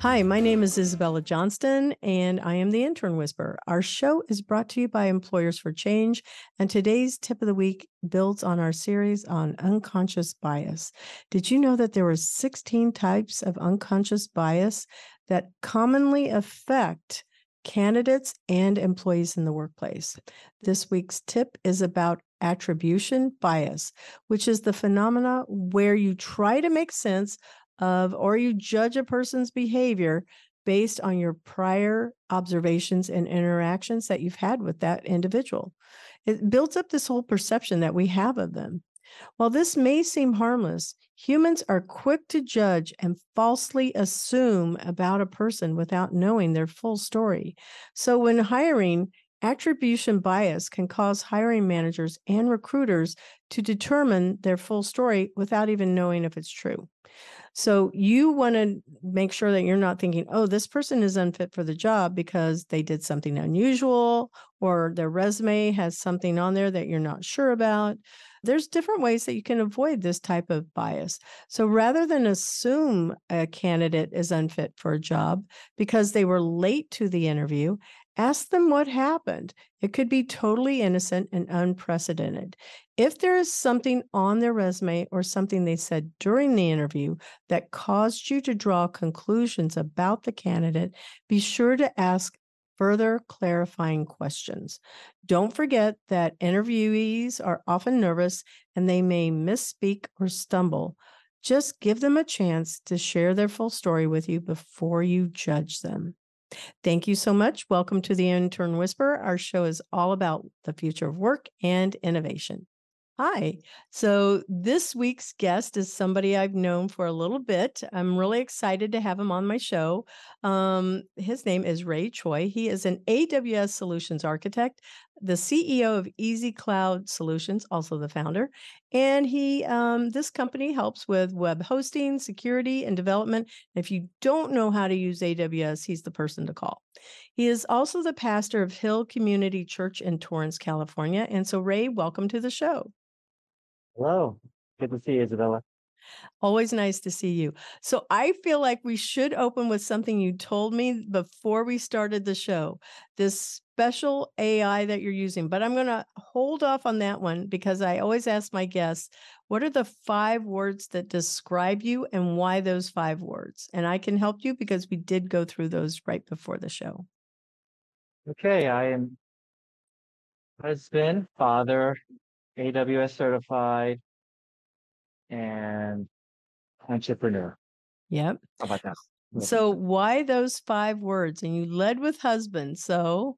Hi, my name is Isabella Johnston, and I am the Intern Whisperer. Our show is brought to you by Employers for Change, and today's tip of the week builds on our series on unconscious bias. Did you know that there were 16 types of unconscious bias that commonly affect candidates and employees in the workplace? This week's tip is about attribution bias, which is the phenomena where you try to make sense of, or you judge a person's behavior based on your prior observations and interactions that you've had with that individual. It builds up this whole perception that we have of them. While this may seem harmless, humans are quick to judge and falsely assume about a person without knowing their full story. So, when hiring, attribution bias can cause hiring managers and recruiters to determine their full story without even knowing if it's true. So you want to make sure that you're not thinking, oh, this person is unfit for the job because they did something unusual or their resume has something on there that you're not sure about. There's different ways that you can avoid this type of bias. So rather than assume a candidate is unfit for a job because they were late to the interview, ask them what happened. It could be totally innocent and unprecedented. If there is something on their resume or something they said during the interview that caused you to draw conclusions about the candidate, be sure to ask further clarifying questions. Don't forget that interviewees are often nervous and they may misspeak or stumble. Just give them a chance to share their full story with you before you judge them. Thank you so much. Welcome to the Intern Whisper. Our show is all about the future of work and innovation. Hi. So this week's guest is somebody I've known for a little bit. I'm really excited to have him on my show. Um, his name is Ray Choi. He is an AWS solutions architect, the CEO of Easy Cloud Solutions, also the founder. And he, um, this company helps with web hosting, security, and development. If you don't know how to use AWS, he's the person to call. He is also the pastor of Hill Community Church in Torrance, California. And so, Ray, welcome to the show. Hello. Good to see you, Isabella. Always nice to see you. So I feel like we should open with something you told me before we started the show. This special AI that you're using, but I'm going to hold off on that one because I always ask my guests, what are the five words that describe you and why those five words? And I can help you because we did go through those right before the show. Okay, I am husband, father, AWS certified, and entrepreneur. Yep. How about that? So why those five words? And you led with husband. So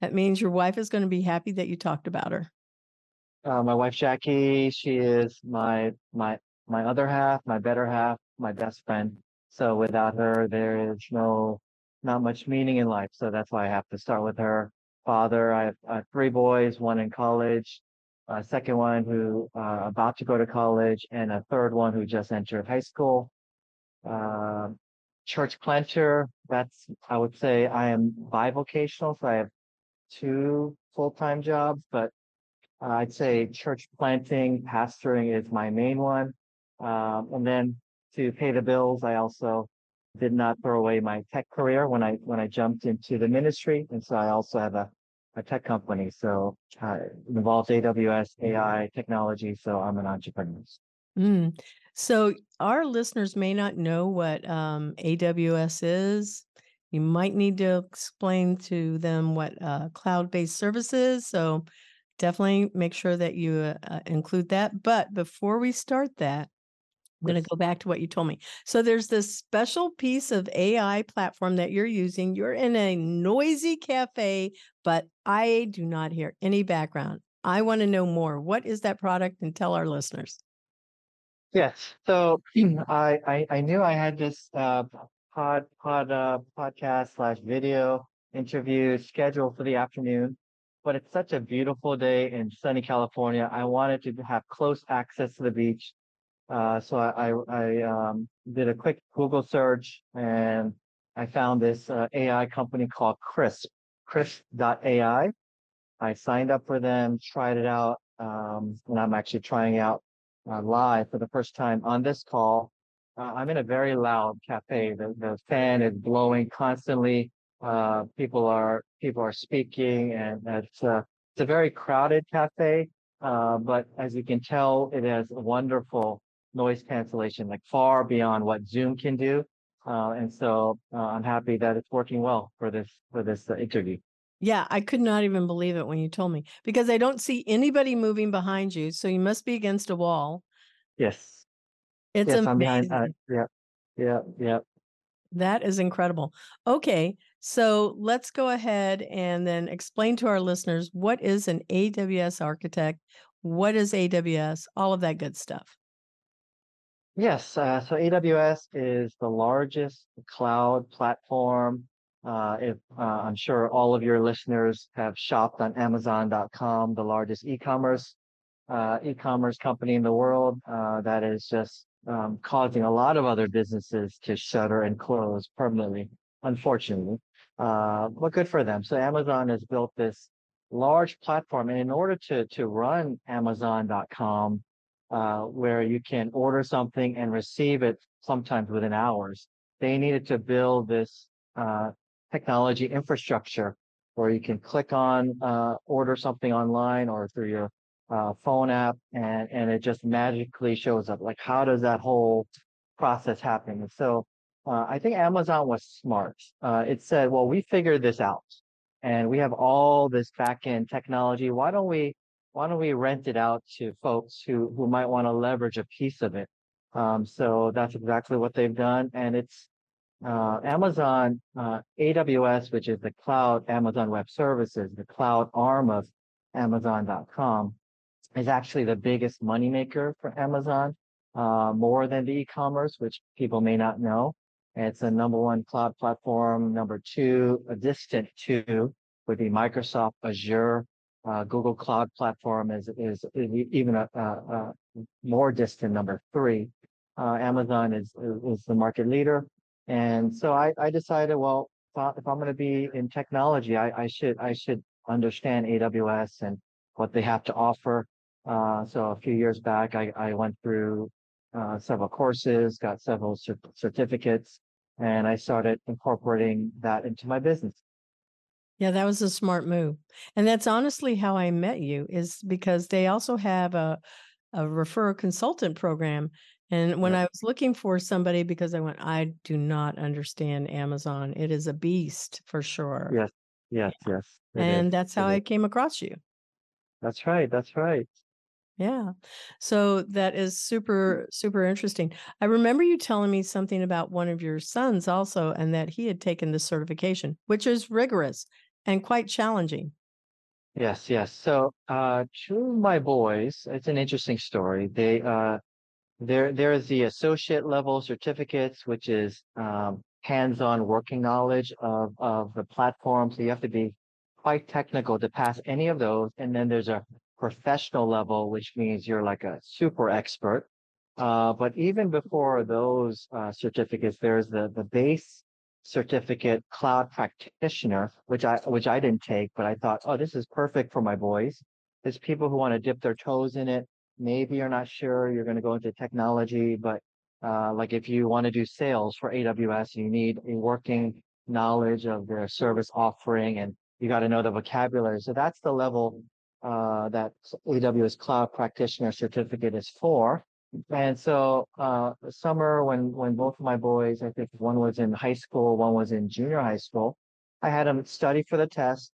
that means your wife is going to be happy that you talked about her. Uh, my wife Jackie, she is my my my other half, my better half, my best friend. So without her, there is no not much meaning in life. So that's why I have to start with her. Father, I have, I have three boys, one in college, a second one who uh, about to go to college, and a third one who just entered high school. Uh, church planter, that's, I would say I am bivocational, so I have two full-time jobs, but uh, I'd say church planting, pastoring is my main one. Um, and then to pay the bills, I also did not throw away my tech career when I when I jumped into the ministry, and so I also have a a tech company. So uh, involves AWS, AI, technology. So I'm an entrepreneur. Mm. So our listeners may not know what um, AWS is. You might need to explain to them what uh, cloud-based service is. So definitely make sure that you uh include that. But before we start that, I'm going to go back to what you told me. So there's this special piece of AI platform that you're using. You're in a noisy cafe, but I do not hear any background. I want to know more. What is that product and tell our listeners? Yes. So I, I, I knew I had this uh, pod pod uh, podcast slash video interview scheduled for the afternoon, but it's such a beautiful day in sunny California. I wanted to have close access to the beach uh, so I, I, um, did a quick Google search and I found this uh, AI company called Krisp, krisp.ai. I signed up for them, tried it out, um, and I'm actually trying out uh, live for the first time on this call. Uh, I'm in a very loud cafe. The, the fan is blowing constantly. Uh, people are people are speaking, and it's a it's a very crowded cafe. Uh, but as you can tell, it has wonderful noise cancellation, like far beyond what Zoom can do. Uh, and so uh, I'm happy that it's working well for this for this uh, interview. Yeah, I could not even believe it when you told me because I don't see anybody moving behind you. So you must be against a wall. Yes. It's yes, amazing. I'm behind. Uh, yeah, yeah, yeah. That is incredible. Okay, so let's go ahead and then explain to our listeners what is an AWS architect, what is AWS, all of that good stuff. Yes, uh, so AWS is the largest cloud platform. Uh, if uh, I'm sure all of your listeners have shopped on Amazon.com, the largest e-commerce uh, e-commerce company in the world, uh, that is just um, causing a lot of other businesses to shutter and close permanently, unfortunately. Uh, but good for them. So Amazon has built this large platform, and in order to to run Amazon.com, uh, where you can order something and receive it sometimes within hours, they needed to build this uh, technology infrastructure where you can click on uh, order something online or through your uh, phone app and, and it just magically shows up. Like, how does that whole process happen? And so uh, I think Amazon was smart. It said, well, we figured this out and we have all this backend technology. Why don't we why don't we rent it out to folks who who might want to leverage a piece of it? Um, so that's exactly what they've done, and it's uh, Amazon uh, AWS, which is the cloud Amazon Web Services, the cloud arm of Amazon.com, is actually the biggest moneymaker for Amazon, uh, more than the e-commerce, which people may not know. It's the number one cloud platform. Number two, a distant two would be Microsoft Azure. Uh, Google Cloud Platform is, is, even a, a, a, more distant number three. Uh, Amazon is, is the market leader. And so I, I decided, well, if I'm going to be in technology, I, I should I should understand AWS and what they have to offer. Uh, so a few years back, I, I went through uh, several courses, got several cert- certificates, and I started incorporating that into my business. Yeah, that was a smart move. And that's honestly how I met you is because they also have a a refer consultant program. And when I was looking for somebody because I went, I do not understand Amazon. It is a beast for sure. Yes, yes, yes. And is. that's how I came across you. That's right. That's right. Yeah. So that is mm. super, super interesting. I remember you telling me something about one of your sons also, and that he had taken the certification, which is rigorous and quite challenging. Yes, yes. So, uh, two of my boys, it's an interesting story. They, uh, there, there is the associate level certificates, which is um, hands-on working knowledge of of the platform. So you have to be quite technical to pass any of those. And then there's a professional level, which means you're like a super expert. Uh, but even before those uh, certificates, there's the the base certificate cloud practitioner, which I which I didn't take, but I thought, oh, this is perfect for my boys. There's people who want to dip their toes in it. Maybe you're not sure you're going to go into technology, but uh, like if you want to do sales for AWS, you need a working knowledge of their service offering, and you got to know the vocabulary. So that's the level uh, that AWS Cloud Practitioner Certificate is for. And so uh, summer when when both of my boys, I think one was in high school, one was in junior high school, I had them study for the test.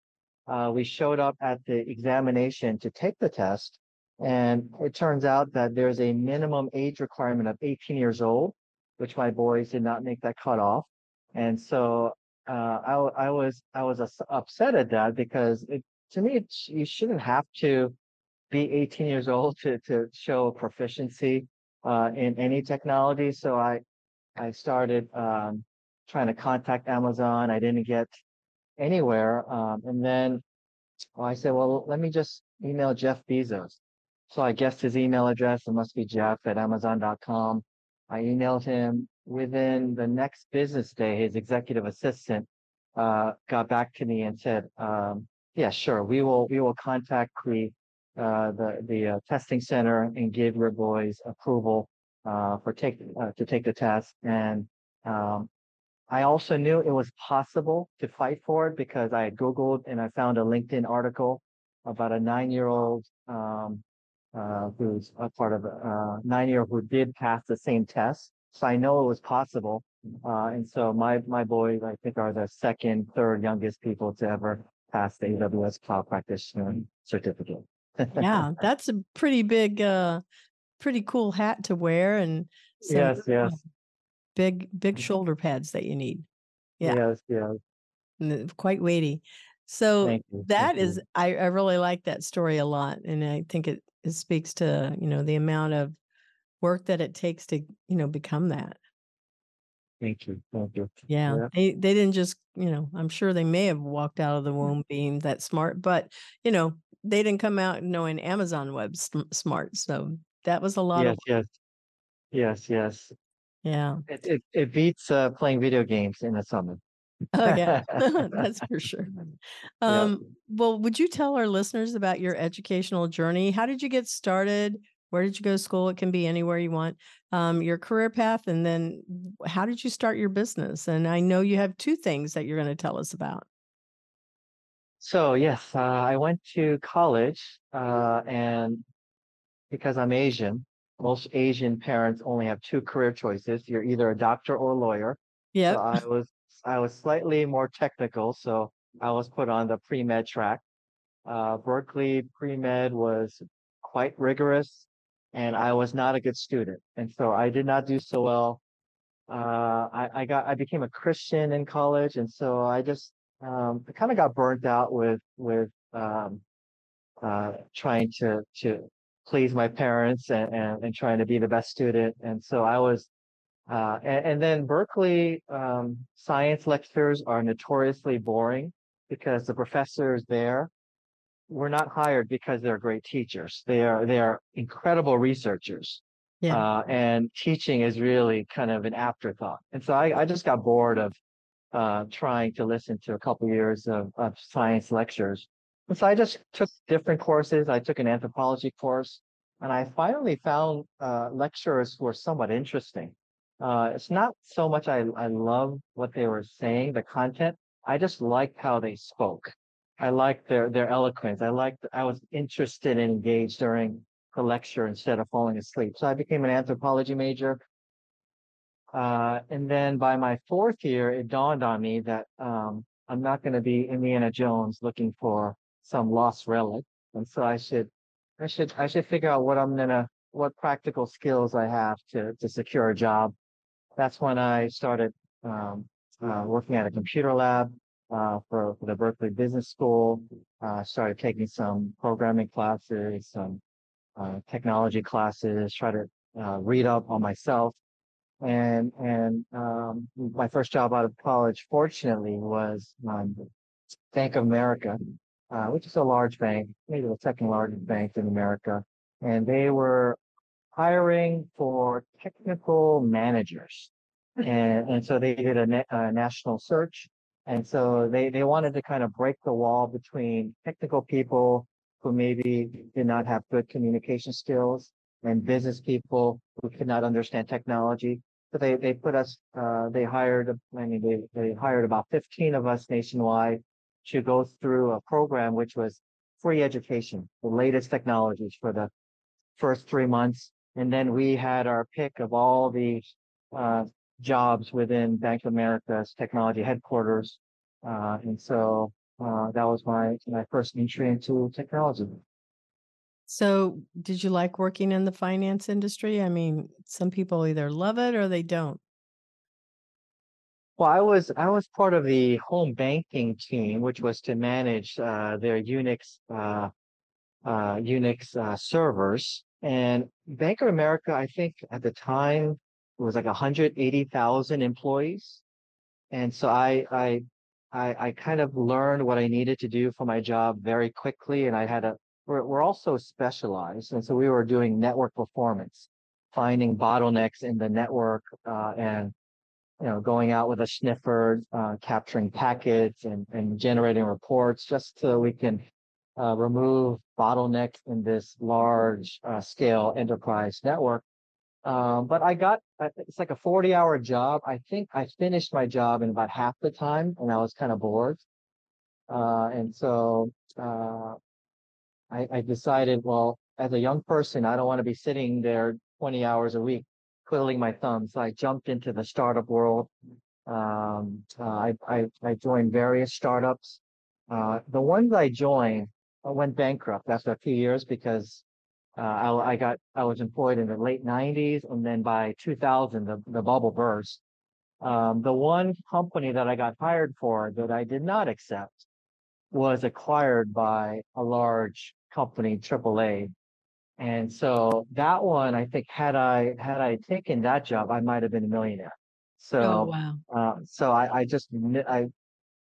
Uh, we showed up at the examination to take the test, and it turns out that there's a minimum age requirement of 18 years old, which my boys did not make that cutoff. And so uh, I, I was I was upset at that because it to me, you shouldn't have to be 18 years old to, to show proficiency uh, in any technology. So I, I started um, trying to contact Amazon. I didn't get anywhere. Um, and then well, I said, well, let me just email Jeff Bezos. So I guessed his email address. It must be Jeff at Amazon.com. I emailed him within the next business day. His executive assistant uh, got back to me and said, um, Yeah, sure. We will we will contact the the the uh, testing center and give your boys approval uh, for take uh, to take the test. And um, I also knew it was possible to fight for it because I had Googled and I found a LinkedIn article about a nine-year-old um, uh, who's a part of a uh, nine-year-old who did pass the same test. So I know it was possible. Uh, and so my my boys, I think, are the second, third youngest people to ever pass the AWS Cloud Practitioner certificate. Yeah, that's a pretty big, uh, pretty cool hat to wear and some Yes, yes, big, big shoulder pads that you need. Yeah, yes, yes. and quite weighty. So you. Thank is, I, I really like that story a lot. And I think it, it speaks to, you know, the amount of work that it takes to, you know, become that. Thank you. Thank you. Yeah, Yeah. they they didn't just, you know, I'm sure they may have walked out of the womb being that smart, but you know, they didn't come out knowing Amazon Web smart. So that was a lot of Yes, yes, yes, yes. yeah. It it, it beats uh, playing video games in the summer. Oh yeah, that's for sure. Yeah. Um, well, would you tell our listeners about your educational journey? How did you get started? Where did you go to school? It can be anywhere you want. Um, your career path, and then how did you start your business? And I know you have two things that you're going to tell us about. So yes, uh, I went to college, uh, and because I'm Asian, most Asian parents only have two career choices. You're either a doctor or a lawyer. So I was I was slightly more technical, so I was put on the pre-med track. Uh, Berkeley pre-med was quite rigorous, and I was not a good student, and so I did not do so well. Uh, I, I got I became a Christian in college, and so I just um, I kind of got burnt out with with um, uh, trying to to please my parents and, and and trying to be the best student, and so I was uh, and, and then Berkeley um, science lectures are notoriously boring because the professors there were not hired because they're great teachers. They are they are incredible researchers. Yeah. Uh, and teaching is really kind of an afterthought. And so I, I just got bored of uh, trying to listen to a couple years of, of science lectures. And so I just took different courses. I took an anthropology course, and I finally found uh, lecturers who were somewhat interesting. Uh, it's not so much I, I love what they were saying, the content. I just liked how they spoke. I liked their their eloquence. I liked I was interested and engaged during the lecture instead of falling asleep. So I became an anthropology major. Uh, and then by my fourth year, it dawned on me that um, I'm not going to be Indiana Jones looking for some lost relic, and so I should I should I should figure out what I'm gonna what practical skills I have to to secure a job. That's when I started um, uh, working at a computer lab uh, for, for the Berkeley Business School. Uh, started taking some programming classes, some uh, technology classes, try to uh, read up on myself. And and um, my first job out of college, fortunately, was um, Bank of America, uh, which is a large bank, maybe the second largest bank in America. And they were hiring for technical managers. And, and so they did a, na- a national search. And so they, they wanted to kind of break the wall between technical people who maybe did not have good communication skills and business people who could not understand technology. They, they put us, uh, they hired, I mean, they, they hired about 15 of us nationwide to go through a program which was free education, the latest technologies for the first three months. And then we had our pick of all the uh, jobs within Bank of America's technology headquarters. Uh, and so uh, that was my, my first entry into technology. So, did you like working in the finance industry? I mean, some people either love it or they don't. Well, I was I was part of the home banking team, which was to manage uh, their Unix uh, uh, Unix uh, servers. And Bank of America, I think at the time was like 180,000 employees. And so I, I, I, I kind of learned what I needed to do for my job very quickly. And I had a, we're, we're also specialized. And so we were doing network performance, finding bottlenecks in the network uh, and you know, going out with a sniffer, uh, capturing packets and, and generating reports just so we can uh, remove bottlenecks in this large uh, scale enterprise network. Um, but I got, it's like a 40 hour job. I think I finished my job in about half the time and I was kind of bored. Uh, and so uh, I, I decided, well, as a young person, I don't want to be sitting there 20 hours a week twiddling my thumbs. So I jumped into the startup world. Um, uh, I, I, I joined various startups. Uh, the ones I joined I went bankrupt after a few years because uh, I, I, got I was employed in the late 90s, and then by 2000 the, the bubble burst. Um, the one company that I got hired for that I did not accept was acquired by a large company, AAA. And so that one, I think, had I had I taken that job, I might have been a millionaire. So, oh, wow. uh, so I, I just I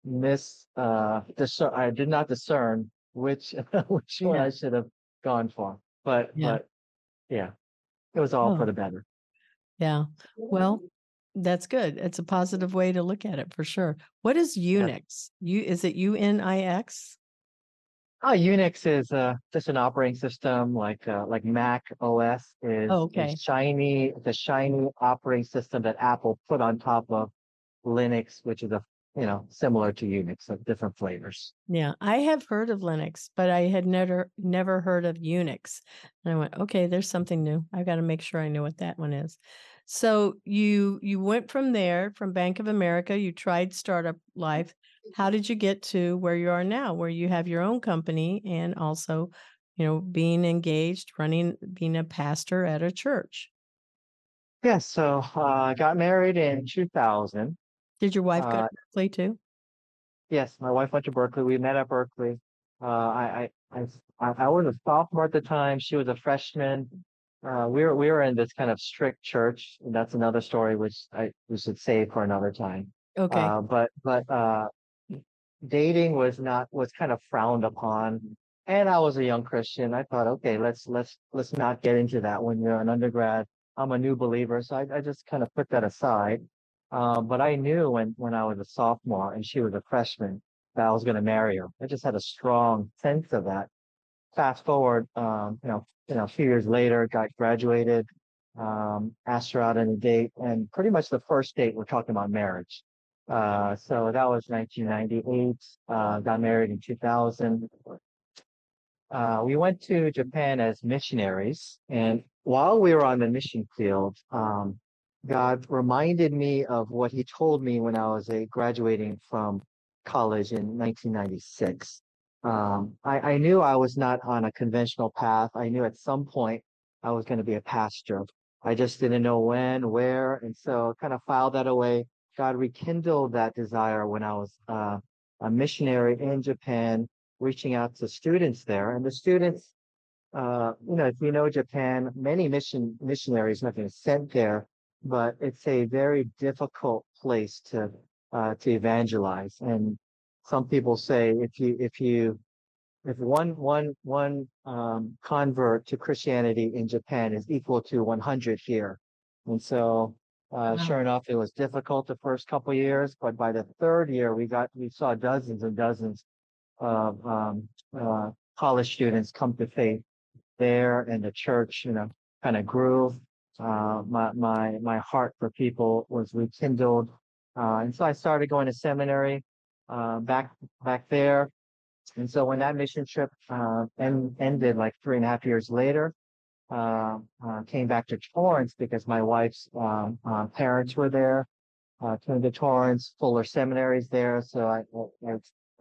miss uh, discern, I did not discern which which one I should have gone for. But Yeah. but yeah, it was all Oh. for the better. Yeah. Well, that's good. It's a positive way to look at it for sure. What is Unix? You is it UNIX? Ah, Unix is uh, just an operating system like uh, like Mac OS is Oh, a okay. shiny the shiny operating system that Apple put on top of Linux, which is a you know similar to Unix of different flavors. Yeah, I have heard of Linux, but I had never never heard of Unix. And I went, okay, there's something new. I've got to make sure I know what that one is. So you you went from there, from Bank of America, you tried startup life. How did you get to where you are now, where you have your own company and also, you know, being engaged, running, being a pastor at a church? Yeah, so uh, I got married in 2000. Did your wife go Uh, to Berkeley too? Yes, my wife went to Berkeley. We met at Berkeley. Uh, I, I, I, I was a sophomore at the time. She was a freshman. Uh, we were, we were in this kind of strict church. and That's another story, which I, we should save for another time. Okay. Uh, but, but, uh, dating was not, was kind of frowned upon. And I was a young Christian. I thought, okay, let's, let's, let's not get into that when you're an undergrad. I'm a new believer. So I, I just kind of put that aside. Uh, but I knew when, when I was a sophomore and she was a freshman that I was going to marry her. I just had a strong sense of that. Fast forward, um, you know, you know, a few years later, got graduated, um, asked her out on a date, and pretty much the first date we're talking about marriage. Uh, so that was 1998. Uh, got married in 2000. Uh, we went to Japan as missionaries, and while we were on the mission field, um, God reminded me of what He told me when I was a graduating from college in 1996. Um, I, I knew I was not on a conventional path. I knew at some point I was going to be a pastor. I just didn't know when, where, and so kind of filed that away. God rekindled that desire when I was uh, a missionary in Japan, reaching out to students there, and the students, uh, you know, if you know Japan, many mission missionaries have been sent there, but it's a very difficult place to uh, to evangelize. And some people say if you if you if one one one um, convert to Christianity in Japan is equal to 100 here, and so uh, Wow. sure enough, it was difficult the first couple years, but by the third year, we got we saw dozens and dozens of um, uh, college students come to faith there, and the church, you know, kind of grew. Uh, my my my heart for people was rekindled, uh, and so I started going to seminary uh, back back there. And so when that mission trip uh, en- ended, like three and a half years later, uh, uh, came back to Torrance because my wife's um, uh, parents were there. Came to Torrance, Fuller Seminary's there, so I, I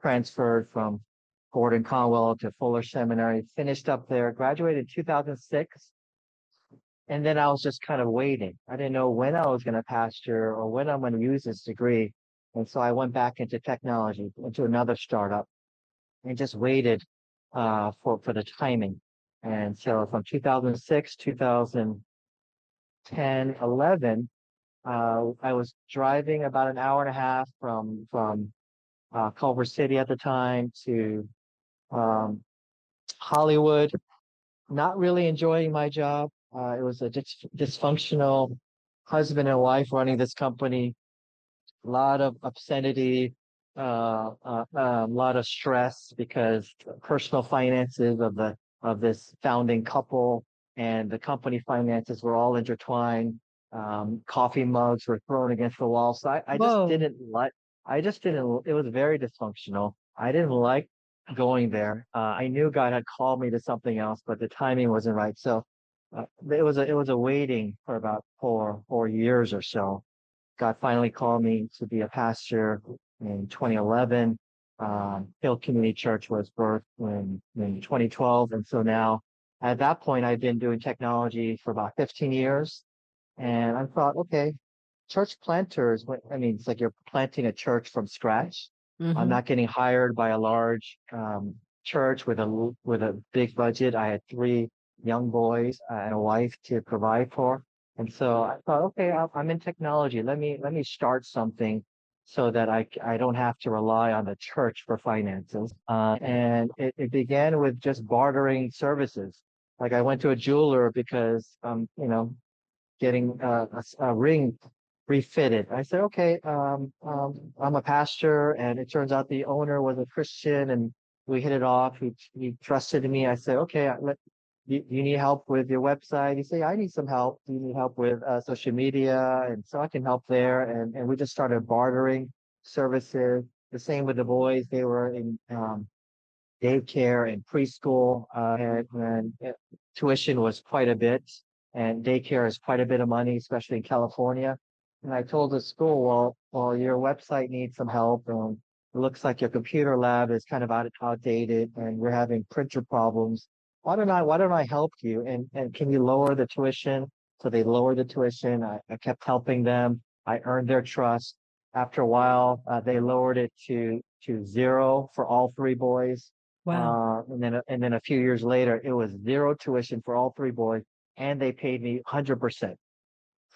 transferred from Gordon Conwell to Fuller Seminary, finished up there, graduated in 2006. And then I was just kind of waiting. I didn't know when I was going to pastor or when I'm going to use this degree. And so I went back into technology, into another startup, and just waited uh, for, for the timing. And so from 2006, 2010, 11, uh, I was driving about an hour and a half from, from uh, Culver City at the time to um, Hollywood, not really enjoying my job. Uh, it was a dis- dysfunctional husband and wife running this company. Lot of obscenity, uh, uh, a lot of stress because personal finances of the of this founding couple and the company finances were all intertwined. Um, coffee mugs were thrown against the wall. So I, I just didn't like. I just didn't. It was very dysfunctional. I didn't like going there. Uh, I knew God had called me to something else, but the timing wasn't right. So uh, it was a it was a waiting for about four four years or so. God finally called me to be a pastor in 2011. Um, Hill Community Church was birthed in, in 2012, and so now at that point I've been doing technology for about 15 years, and I thought, okay, church planters, I mean, it's like you're planting a church from scratch. I'm Mhm. not getting hired by a large um, church with a with a big budget. I had three young boys uh, and a wife to provide for, and so I thought, okay, I'm in technology. Let me let me start something so that I, I don't have to rely on the church for finances. Uh, and it, it began with just bartering services. Like I went to a jeweler because um you know getting a a, a ring refitted. I said, okay, um, um, I'm a pastor, and it turns out the owner was a Christian, and we hit it off. He he trusted me. I said, okay, let, you, you need help with your website. You say, I need some help. Do you need help with uh, social media? And so I can help there. And and we just started bartering services. The same with the boys. They were in um, daycare and preschool, uh, and, and uh, tuition was quite a bit, and daycare is quite a bit of money, especially in California. And I told the school, well, well, your website needs some help, and it looks like your computer lab is kind of out outdated, and we're having printer problems. Why don't I, why don't I help you? And and can you lower the tuition? So they lowered the tuition. I, I kept helping them. I earned their trust. After a while, uh, they lowered it to to zero for all three boys. Wow. Uh, and then, a- and then a few years later, it was zero tuition for all three boys, and they paid me hundred percent.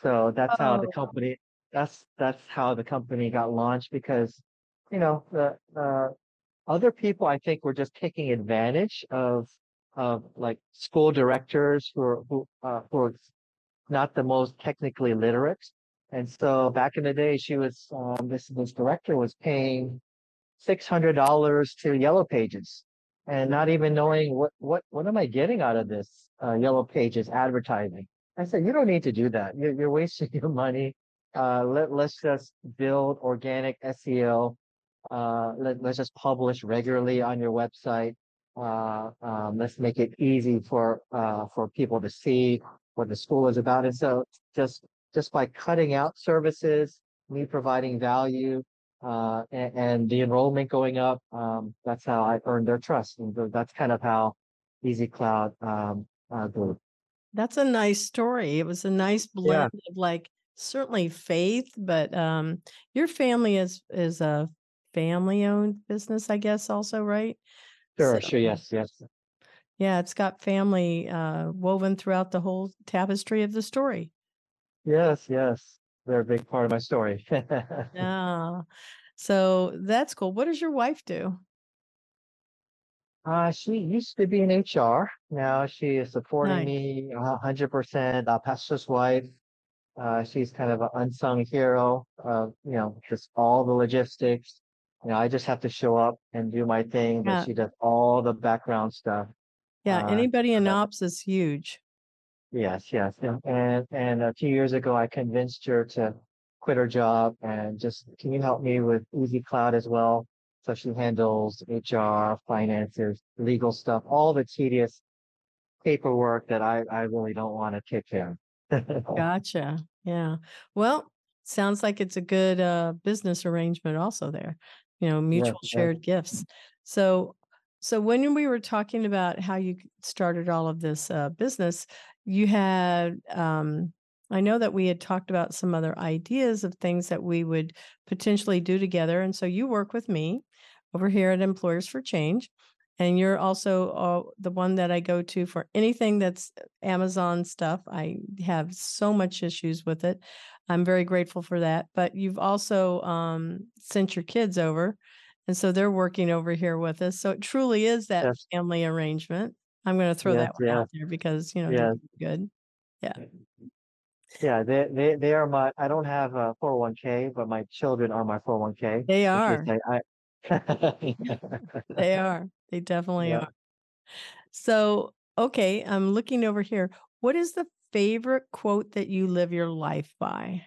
So that's how the Oh. company, that's, that's how the company got launched because, you know, the, uh, other people, I think, were just taking advantage of, of like school directors who are, who, uh, who are not the most technically literate. And so back in the day, she was, um, this, this director was paying six hundred dollars to Yellow Pages and not even knowing what, what, what am I getting out of this, uh, Yellow Pages advertising? I said, you don't need to do that. You're, you're wasting your money. Uh, let, let's just build organic SEO. Uh, let, let's just publish regularly on your website. Uh, um, let's make it easy for, uh, for people to see what the school is about. And so just, just by cutting out services, me providing value, uh, and, and the enrollment going up, um, that's how I earned their trust. And so that's kind of how Easy Cloud, um, uh, grew. That's a nice story. It was a nice blend of like certainly faith, but um your family is is a family owned business, I guess also, right? Sure, So, sure, yes, yes. Yeah, it's got family uh woven throughout the whole tapestry of the story. Yes, yes. They're a big part of my story. Yeah. So that's cool. What does your wife do? Uh, she used to be in HR. Now she is supporting Nice. me a hundred percent. Uh, pastor's wife. Uh, she's kind of an unsung hero. Uh, you know, just all the logistics. You know, I just have to show up and do my thing, but Yeah. she does all the background stuff. Yeah, Uh, anybody in ops is huge. Yes, yes. And, and and a few years ago, I convinced her to quit her job and just, can you help me with Easy Cloud as well? So she handles HR, finances, legal stuff, all the tedious paperwork that I, I really don't want to take care of. Gotcha. Yeah. Well, sounds like it's a good uh business arrangement also there. You know, mutual shared gifts. So so when we were talking about how you started all of this uh business, you had um I know that we had talked about some other ideas of things that we would potentially do together. And so you work with me over here at Employers for Change. And you're also uh, the one that I go to for anything that's Amazon stuff. I have so much issues with it. I'm very grateful for that. But you've also um, sent your kids over. And so they're working over here with us. So it truly is that Yes. family arrangement. I'm going to throw Yes, that one yes, out there because, you know, they're good. Yeah. Yeah, they they they are my. I don't have a 401k, but my children are my 401k. They are. I, I They are. They definitely yeah. are. So, okay, I'm looking over here. What is the favorite quote that you live your life by?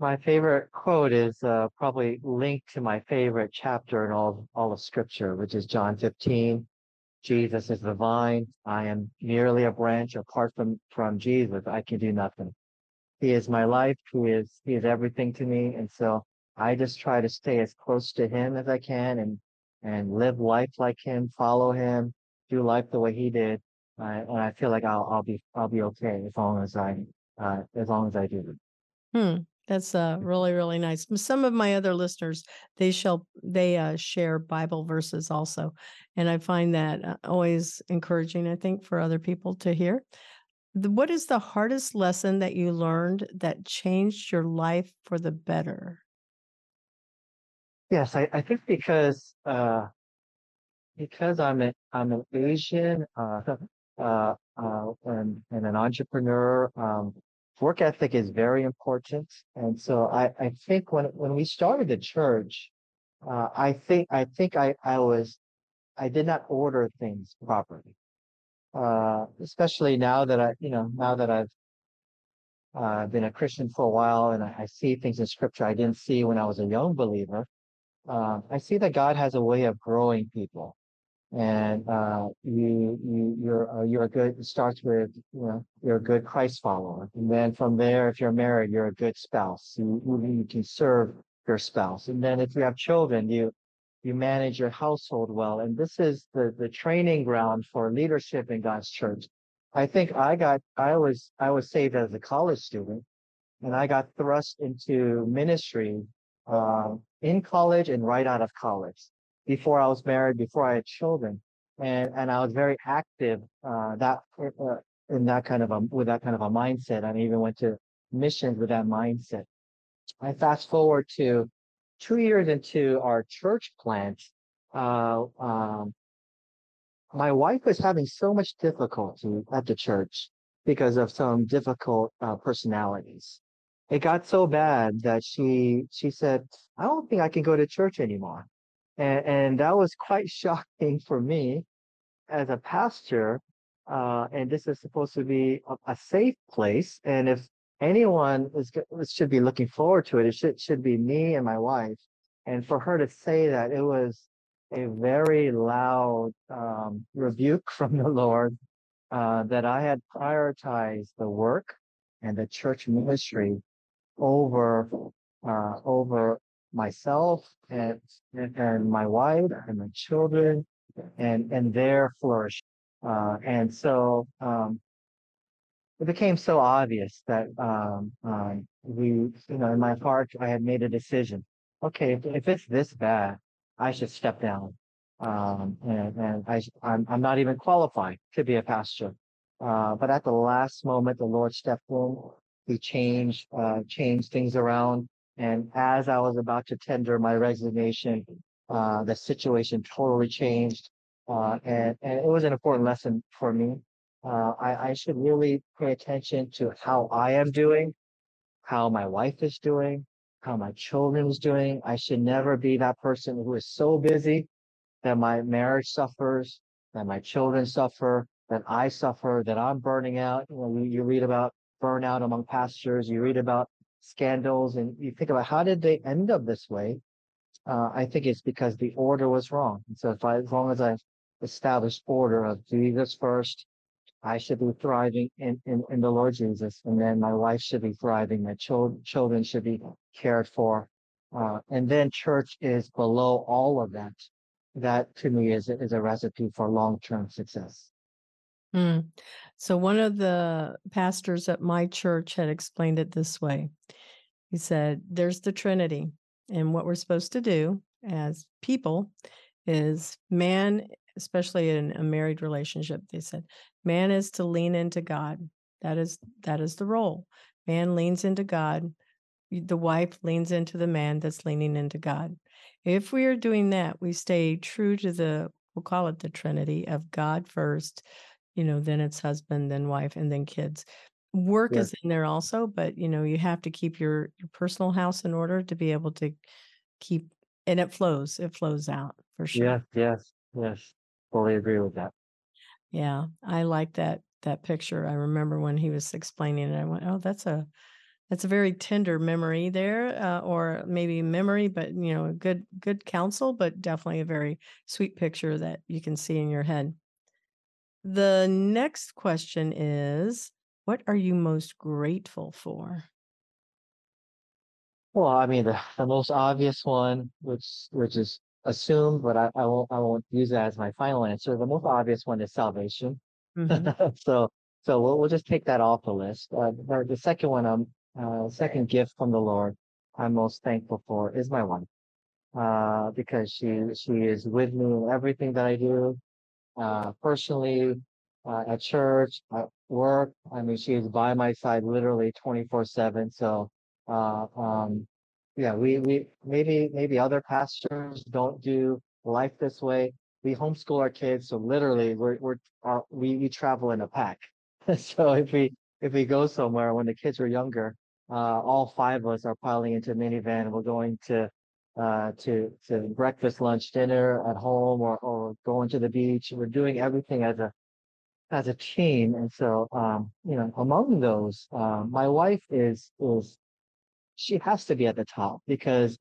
My favorite quote is uh, probably linked to my favorite chapter in all all of Scripture, which is John 15. Jesus is the vine. I am merely a branch. Apart from from Jesus, I can do nothing. He is my life. He is he is everything to me. And so I just try to stay as close to him as I can and and live life like him, follow him, do life the way he did. Uh, and I feel like I'll I'll be I'll be okay as long as I uh, as long as I do. Hmm. That's uh, really, really nice. Some of my other listeners, they shall they uh, share Bible verses also, and I find that uh, always encouraging. I think for other people to hear. What is the hardest lesson that you learned that changed your life for the better? Yes, I, I think because uh because I'm a, I'm an Asian uh uh uh and, and an entrepreneur, um work ethic is very important. And so I, I think when when we started the church, uh I think I think I, I was I did not order things properly. Uh especially now that I you know now that I've uh been a Christian for a while and I, I see things in scripture I didn't see when I was a young believer. Uh, I see that God has a way of growing people. And uh, you you you're uh, you're a good it starts with you know you're a good Christ follower. And then from there if you're married you're a good spouse. You you, can serve your spouse. And then if you have children you you manage your household well. And this is the the training ground for leadership in God's church. I think I got I was I was saved as a college student and I got thrust into ministry um, in college and right out of college. Before I was married, before I had children, and and I was very active uh, that uh, in that kind of a with that kind of a mindset. I even went to missions with that mindset. I fast forward to two years into our church plant. Uh, um, my wife was having so much difficulty at the church because of some difficult uh, personalities. It got so bad that she she said, "I don't think I can go to church anymore," and and that was quite shocking for me as a pastor. Uh, and this is supposed to be a, a safe place, and if anyone is should be looking forward to it, it should should be me and my wife. And for her to say that, it was a very loud um, rebuke from the Lord uh, that I had prioritized the work and the church ministry over uh, over myself and and my wife and my children and and their flourish. Uh, and so um, it became so obvious that um, um, we, you know, in my heart, I had made a decision. Okay, if, if it's this bad, I should step down. Um, and and I, I'm, I'm not even qualified to be a pastor. Uh, but at the last moment, the Lord stepped in. He changed, uh, changed things around. And as I was about to tender my resignation, uh, the situation totally changed. Uh, and, and it was an important lesson for me uh, I, I should really pay attention to how I am doing, how my wife is doing, how my children is doing. I should never be that person who is so busy that my marriage suffers, that my children suffer, that I suffer, that I'm burning out. You know, you read about burnout among pastors, you read about scandals, and you think about how did they end up this way? Uh, I think it's because the order was wrong. And so if I, as long as I've established order of Jesus first, I should be thriving in, in, in the Lord Jesus, and then my wife should be thriving, my chil- children should be cared for. Uh, and then church is below all of that. That to me is, is a recipe for long-term success. Mm. So, one of the pastors at my church had explained it this way. He said, There's the Trinity, and what we're supposed to do as people is man, especially in a married relationship, they said, man is to lean into God. That is that is the role. Man leans into God. The wife leans into the man that's leaning into God. If we are doing that, we stay true to the we'll call it the Trinity of God first, you know, then it's husband, then wife, and then kids. Work Yes. is in there also, but you know, you have to keep your your personal house in order to be able to keep and it flows. It flows out for sure. Yes, yes, yes. Fully agree with that. Yeah, I like that that picture. I remember when he was explaining it, I went, "Oh, that's a that's a very tender memory there, uh, or maybe memory, but you know, a good good counsel, but definitely a very sweet picture that you can see in your head." The next question is, what are you most grateful for? Well, I mean, the, the most obvious one, which which is assumed, but I, I won't I won't use that as my final answer. The most obvious one is salvation. Mhm. So so we'll we'll just take that off the list. Uh, the, the second one, um, uh, second gift from the Lord, I'm most thankful for is my wife. Uh, because she she is with me in everything that I do. Uh, personally, uh, at church, at work. I mean, she is by my side literally 24/7. So, uh, um, yeah, we we maybe maybe other pastors don't do life this way. We homeschool our kids, so literally we're we're our, we we travel in a pack. So if we if we go somewhere when the kids were younger, uh, all five of us are piling into a minivan. We're going to uh to to breakfast, lunch, dinner at home, or or going to the beach. We're doing everything as a as a team, and so um, you know, among those, uh, my wife is is she has to be at the top because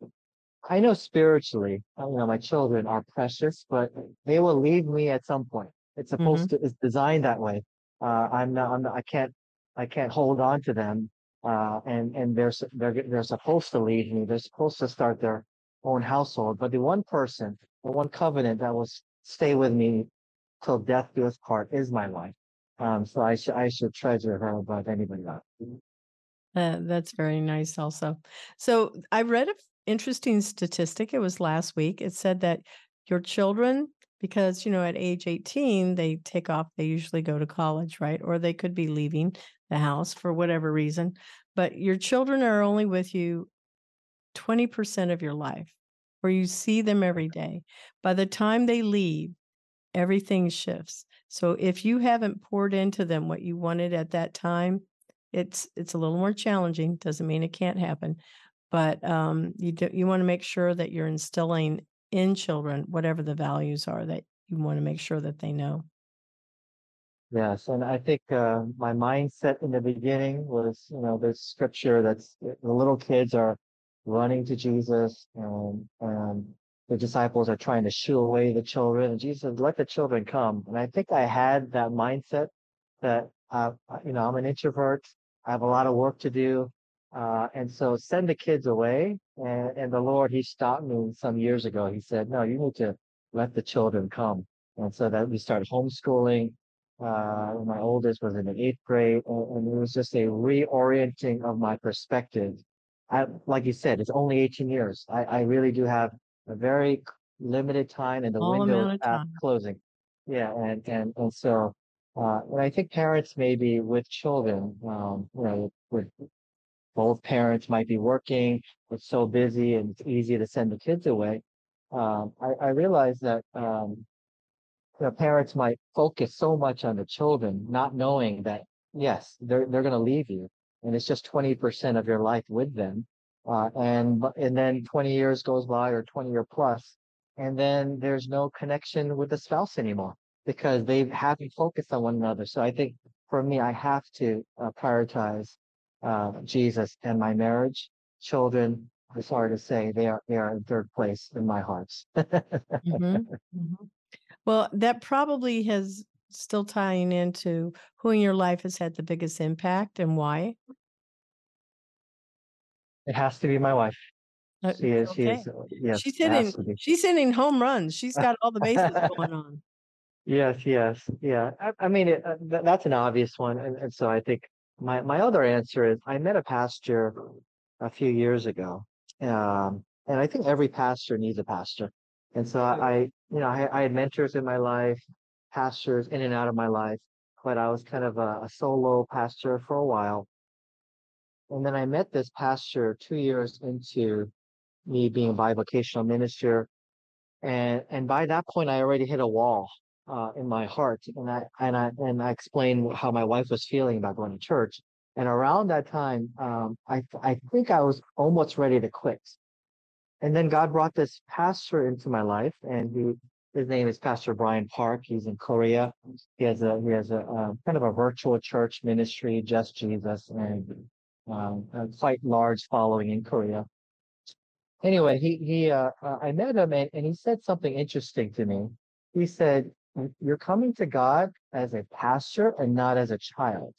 I know spiritually, uh, you know, my children are precious, but they will leave me at some point. It's supposed Mhm. to, it's designed that way. Uh, I'm not, I'm not, I can't, I can't hold on to them. Uh, and, and they're, they're, they're supposed to leave me. They're supposed to start their own household. But the one person, the one covenant that will stay with me till death do us part is my wife. Um, so I should, I should treasure her above anybody else. Uh, that's very nice also. So I read an interesting statistic. It was last week. It said that your children, because you know, at age 18, they take off, they usually go to college, right? Or they could be leaving the house for whatever reason. But your children are only with you 20% of your life, where you see them every day. By the time they leave, everything shifts. So if you haven't poured into them what you wanted at that time, it's it's a little more challenging. Doesn't mean it can't happen, but um, you do, you want to make sure that you're instilling in children whatever the values are that you want to make sure that they know. Yes, and I think uh, my mindset in the beginning was, you know, there's scripture that's the little kids are running to Jesus, and and the disciples are trying to shoo away the children, and Jesus said, "Let the children come." And I think I had that mindset that, uh, you know, I'm an introvert. I have a lot of work to do, uh, and so send the kids away. And and the Lord, He stopped me some years ago. He said, "No, you need to let the children come." And so that we started homeschooling uh, my oldest was in the eighth grade, and, and it was just a reorienting of my perspective. I, like you said, it's only 18 years. I, I really do have a very c- limited time, and the Small window is amount of fast time. closing. Yeah, and and and so, uh, and I think parents maybe with children, um, you know, with both parents might be working, it's so busy, and it's easy to send the kids away. Um, I, I realize that um, the parents might focus so much on the children, not knowing that yes, they're they're going to leave you, and it's just twenty percent of your life with them, uh, and and then twenty years goes by or twenty year plus, and then there's no connection with the spouse anymore because they haven't focused on one another. So I think for me, I have to uh, prioritize uh, Jesus and my marriage. Children, I'm sorry to say, they are they are in third place in my hearts. Mhm, mhm. Well, that probably has still tying into who in your life has had the biggest impact and why. It has to be my wife. Uh, She is, she okay. is, uh, yes, She's hitting she's hitting home runs. She's got all the bases going on. Yes, yes, yeah. I, I mean, it, uh, th- that's an obvious one, and, and so I think my my other answer is I met a pastor a few years ago, um, and I think every pastor needs a pastor, and so I, I you know, I, I had mentors in my life, pastors in and out of my life, but I was kind of a, a solo pastor for a while, and then I met this pastor two years into me being a bivocational minister, and and by that point I already hit a wall uh, in my heart, and I and I and I explained how my wife was feeling about going to church. And around that time, um, I I think I was almost ready to quit. And then God brought this pastor into my life, and he his name is Pastor Brian Park. He's in Korea. He has a he has a, a kind of a virtual church ministry, Just Jesus, and um, a quite large following in Korea. Anyway, he he uh, uh, I met him and, and he said something interesting to me. He said, "You're coming to God as a pastor and not as a child."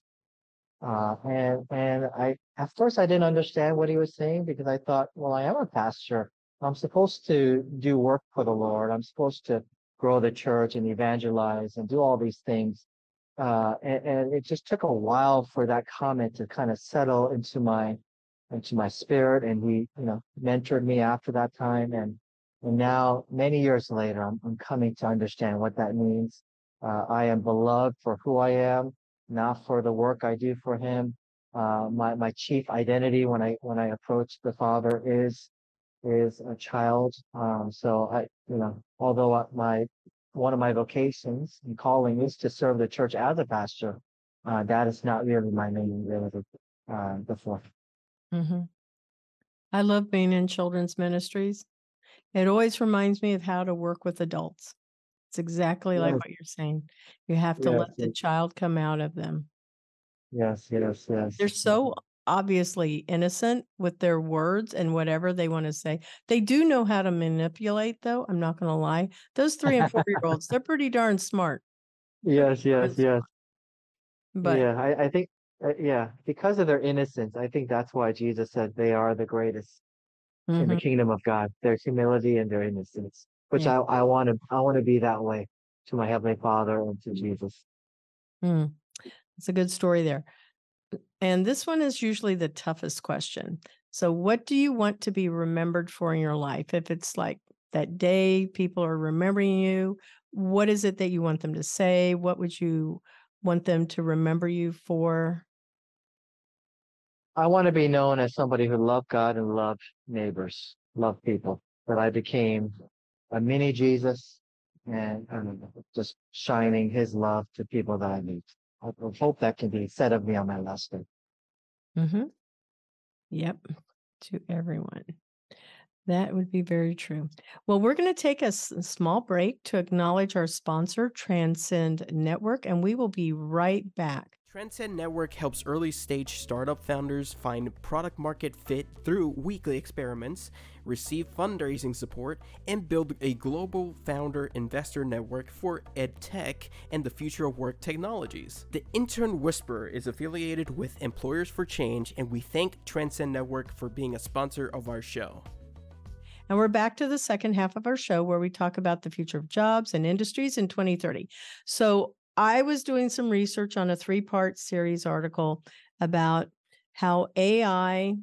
Uh, and and I at first I didn't understand what he was saying because I thought, well, I am a pastor. I'm supposed to do work for the Lord. I'm supposed to grow the church and evangelize and do all these things. Uh, and, and it just took a while for that comment to kind of settle into my into my spirit. And he, you know, mentored me after that time. And and now, many years later, I'm, I'm coming to understand what that means. Uh, I am beloved for who I am, not for the work I do for Him. Uh, my my chief identity when I when I approach the Father is is a child. Um, so I, you know, although my one of my vocations and calling is to serve the church as a pastor, uh, that is not really my main really uh, before. hmm I love being in children's ministries. It always reminds me of how to work with adults. It's exactly like what you're saying. You have to yes, let the child come out of them. yes, yes, yes. They're so obviously innocent with their words and whatever they want to say. They do know how to manipulate, though. I'm not going to lie. Those three and four year olds, they're pretty darn smart. Yes, yes, Yes. But Yeah, I, I think, uh, yeah, because of their innocence, I think that's why Jesus said they are the greatest in the Mhm. kingdom of God, their humility and their innocence, which Yeah. I, I want to, I want to be that way to my Heavenly Father and to Jesus. Mm. It's a good story there. And this one is usually the toughest question. So, what do you want to be remembered for in your life? If it's like that day people are remembering you, what is it that you want them to say? What would you want them to remember you for? I want to be known as somebody who loved God and loved neighbors, loved people, that I became a mini Jesus and, and just shining his love to people that I meet. I I hope that can be said of me on my last day. hmm Yep, to everyone. That would be very true. Well, we're going to take a s- small break to acknowledge our sponsor, Transcend Network, and we will be right back. Transcend Network helps early stage startup founders find product market fit through weekly experiments, receive fundraising support, and build a global founder investor network for edtech and the future of work technologies. The Intern Whisperer is affiliated with Employers for Change, and we thank Transcend Network for being a sponsor of our show. And we're back to the second half of our show where we talk about the future of jobs and industries in 2030. So, I was doing some research on a three part series article about how AI,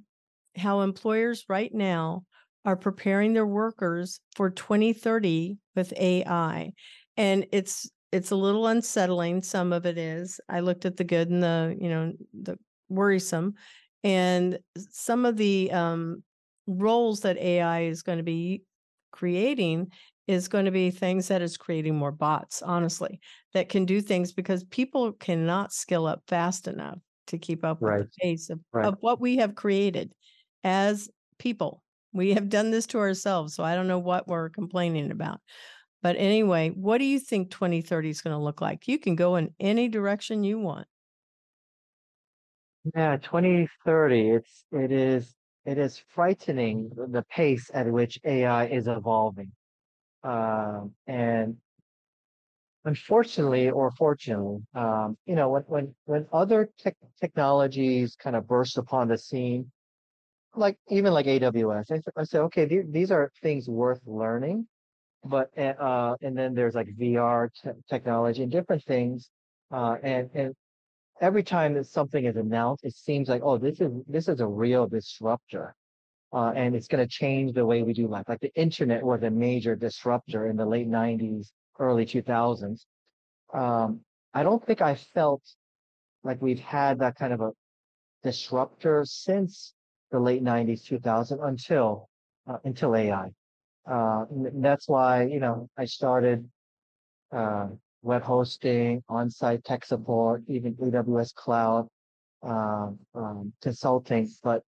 how employers right now are preparing their workers for 2030 with AI. And it's it's a little unsettling some of it is. I looked at the good and the, you know, the worrisome and some of the um roles that AI is going to be creating is going to be things that is creating more bots, honestly, that can do things because people cannot skill up fast enough to keep up with the pace of, right. of what we have created as people. We have done this to ourselves. So I don't know what we're complaining about. But anyway, what do you think 2030 is going to look like? You can go in any direction you want. Yeah, 2030, it's it is it is frightening the pace at which AI is evolving. Um, and unfortunately or fortunately, um, you know, when when when other tech technologies kind of burst upon the scene, like even like AWS, I, s- I say, okay, the- these are things worth learning, but uh, uh, and then there's like VR te technology and different things, uh, and and every time that something is announced, it seems like, oh, this is this is a real disruptor. Uh, and it's going to change the way we do life. Like the internet was a major disruptor in the late 90s, early 2000s. Um, I don't think I felt like we've had that kind of a disruptor since the late 90s, 2000 until uh, until AI. Uh, that's why, you know, I started uh, web hosting, on-site tech support, even AWS cloud, um, um, consulting. But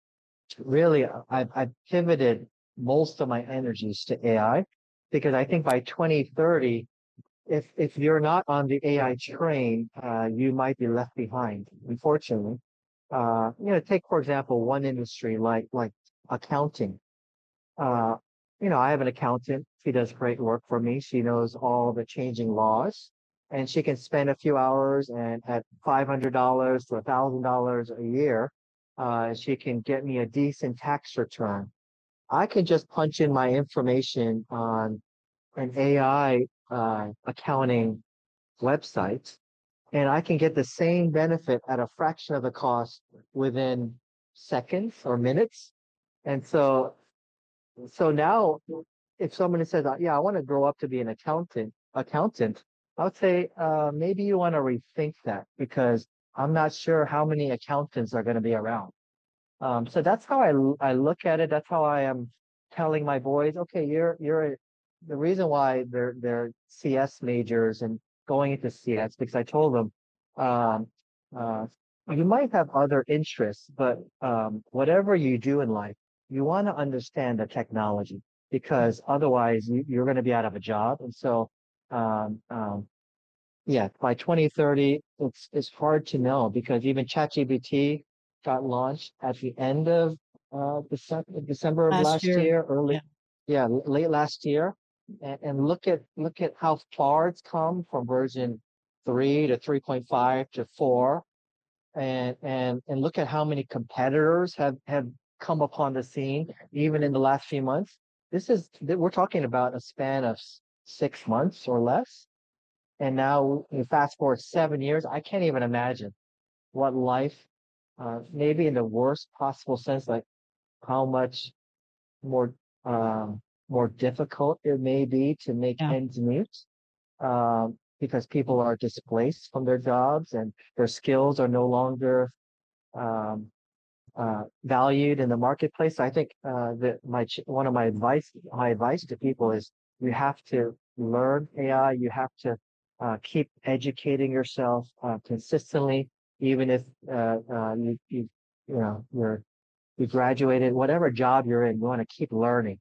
really, I've, I've pivoted most of my energies to AI because I think by 2030, if if you're not on the AI train, uh, you might be left behind. Unfortunately, uh, you know, take for example one industry like like accounting. Uh, you know, I have an accountant. She does great work for me. She knows all the changing laws, and she can spend a few hours and at five hundred dollars to a thousand dollars a year, uh, she can get me a decent tax return. I can just punch in my information on an AI uh, accounting website, and I can get the same benefit at a fraction of the cost within seconds or minutes. And so, so now, if someone says, uh, "Yeah, I want to grow up to be an accountant," accountant, I would say uh, maybe you want to rethink that because I'm not sure how many accountants are going to be around. Um, so that's how I I look at it. That's how I am telling my boys, okay, you're you're the reason why they're they're CS majors and going into CS because I told them um, uh, you might have other interests, but um, whatever you do in life, you want to understand the technology because otherwise you, are going to be out of a job. And so, um, um, yeah, by 2030, it's it's hard to know because even ChatGPT got launched at the end of uh, December, December of last, last year. year, early, yeah. yeah, late last year and, and look at look at how far it's come from version three to three point five to four, and and and look at how many competitors have have come upon the scene even in the last few months. This is we're talking about a span of six months or less, and now you fast forward seven years. I can't even imagine what life, uh, maybe in the worst possible sense, like how much more um, more difficult it may be to make yeah. ends meet um, because people are displaced from their jobs and their skills are no longer um, uh, valued in the marketplace. I think uh, that my one of my advice my advice to people is you have to learn AI. You have to uh, keep educating yourself uh, consistently, even if uh, uh, you, you you know you're you graduated, whatever job you're in, you want to keep learning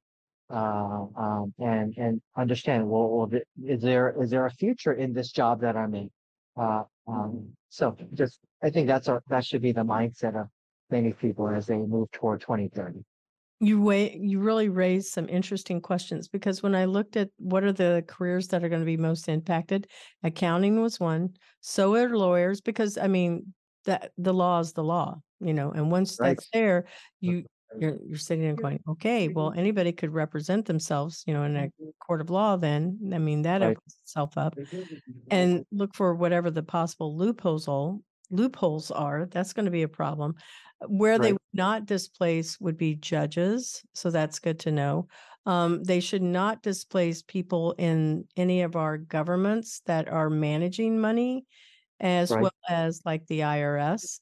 uh, um, and and understand well, well is there is there a future in this job that I'm in? Uh, um, so just I think that's our that should be the mindset of many people as they move toward 2030. You wait, you really raised some interesting questions because when I looked at what are the careers that are going to be most impacted, accounting was one. So are lawyers because I mean that the law is the law, you know, and once right. that's there, you you're you're sitting there going, okay, well, mm-hmm. anybody could represent themselves, you know, in a mm-hmm. court of law. Then, I mean, that right. opens itself up, mm-hmm. and look for whatever the possible loopholes loopholes are. That's going to be a problem. Where right. they would not displace would be judges, so that's good to know. Um, they should not displace people in any of our governments that are managing money, as right. well as like the IRS.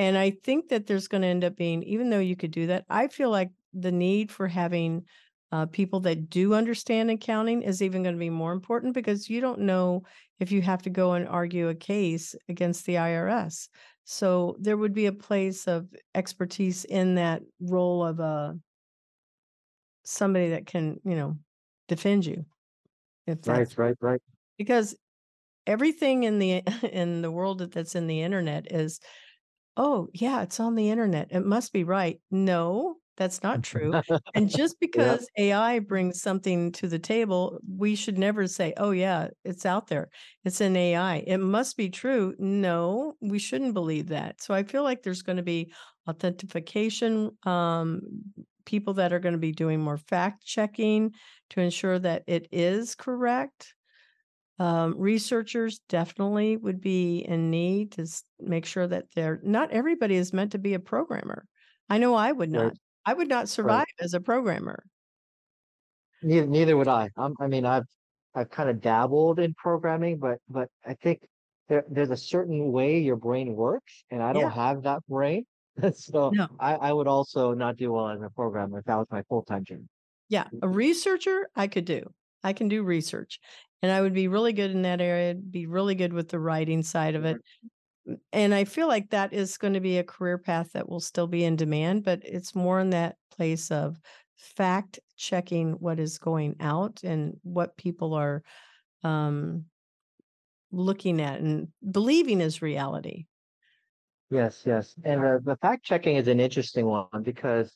And I think that there's going to end up being, even though you could do that, I feel like the need for having uh, people that do understand accounting is even going to be more important because you don't know if you have to go and argue a case against the IRS. So there would be a place of expertise in that role of a uh, somebody that can, you know, defend you. If right, right, right. Because everything in the in the world that's in the internet is oh, yeah, it's on the internet. It must be right. No, that's not true. and just because AI brings something to the table, we should never say, oh, yeah, it's out there. It's an AI. It must be true. No, we shouldn't believe that. So I feel like there's going to be authentication, um, people that are going to be doing more fact checking to ensure that it is correct. Um, researchers definitely would be in need to make sure that they're not everybody is meant to be a programmer. I know I would not. Right. I would not survive right. as a programmer. Neither, neither would I. I'm, I mean, I've I've kind of dabbled in programming, but but I think there, there's a certain way your brain works, and I don't yeah. have that brain. so no. I, I would also not do well as a programmer if that was my full time job. Yeah, a researcher I could do. I can do research. And I would be really good in that area, be really good with the writing side of it. And I feel like that is going to be a career path that will still be in demand, but it's more in that place of fact checking what is going out and what people are um, looking at and believing is reality. Yes, yes. And uh, the fact checking is an interesting one because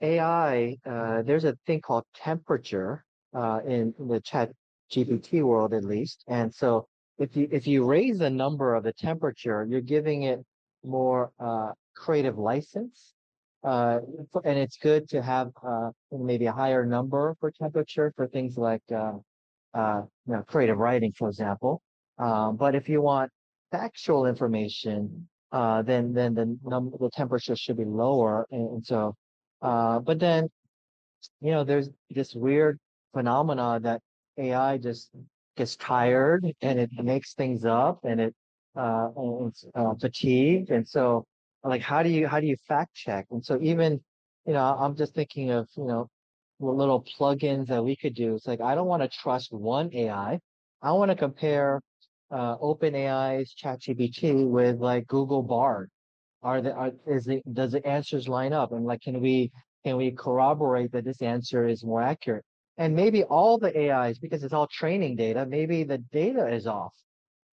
AI, uh, there's a thing called temperature uh, in, in the chat GPT world, at least. And so if you if you raise the number of the temperature, you're giving it more uh, creative license. Uh, and it's good to have uh, maybe a higher number for temperature for things like uh, uh, you know, creative writing, for example. Um, but if you want factual information, uh, then then the number the temperature should be lower. And, and so, uh, but then, you know, there's this weird phenomena that AI just gets tired and it makes things up and it uh, it's uh, fatigued. And so, like, how do you how do you fact check? And so, even you know, I'm just thinking of you know little plugins that we could do. It's like I don't want to trust one AI. I want to compare uh, OpenAI's ChatGPT with like Google Bard. Are the are, is the does the answers line up? And like, can we can we corroborate that this answer is more accurate? And maybe all the AIs, because it's all training data, maybe the data is off,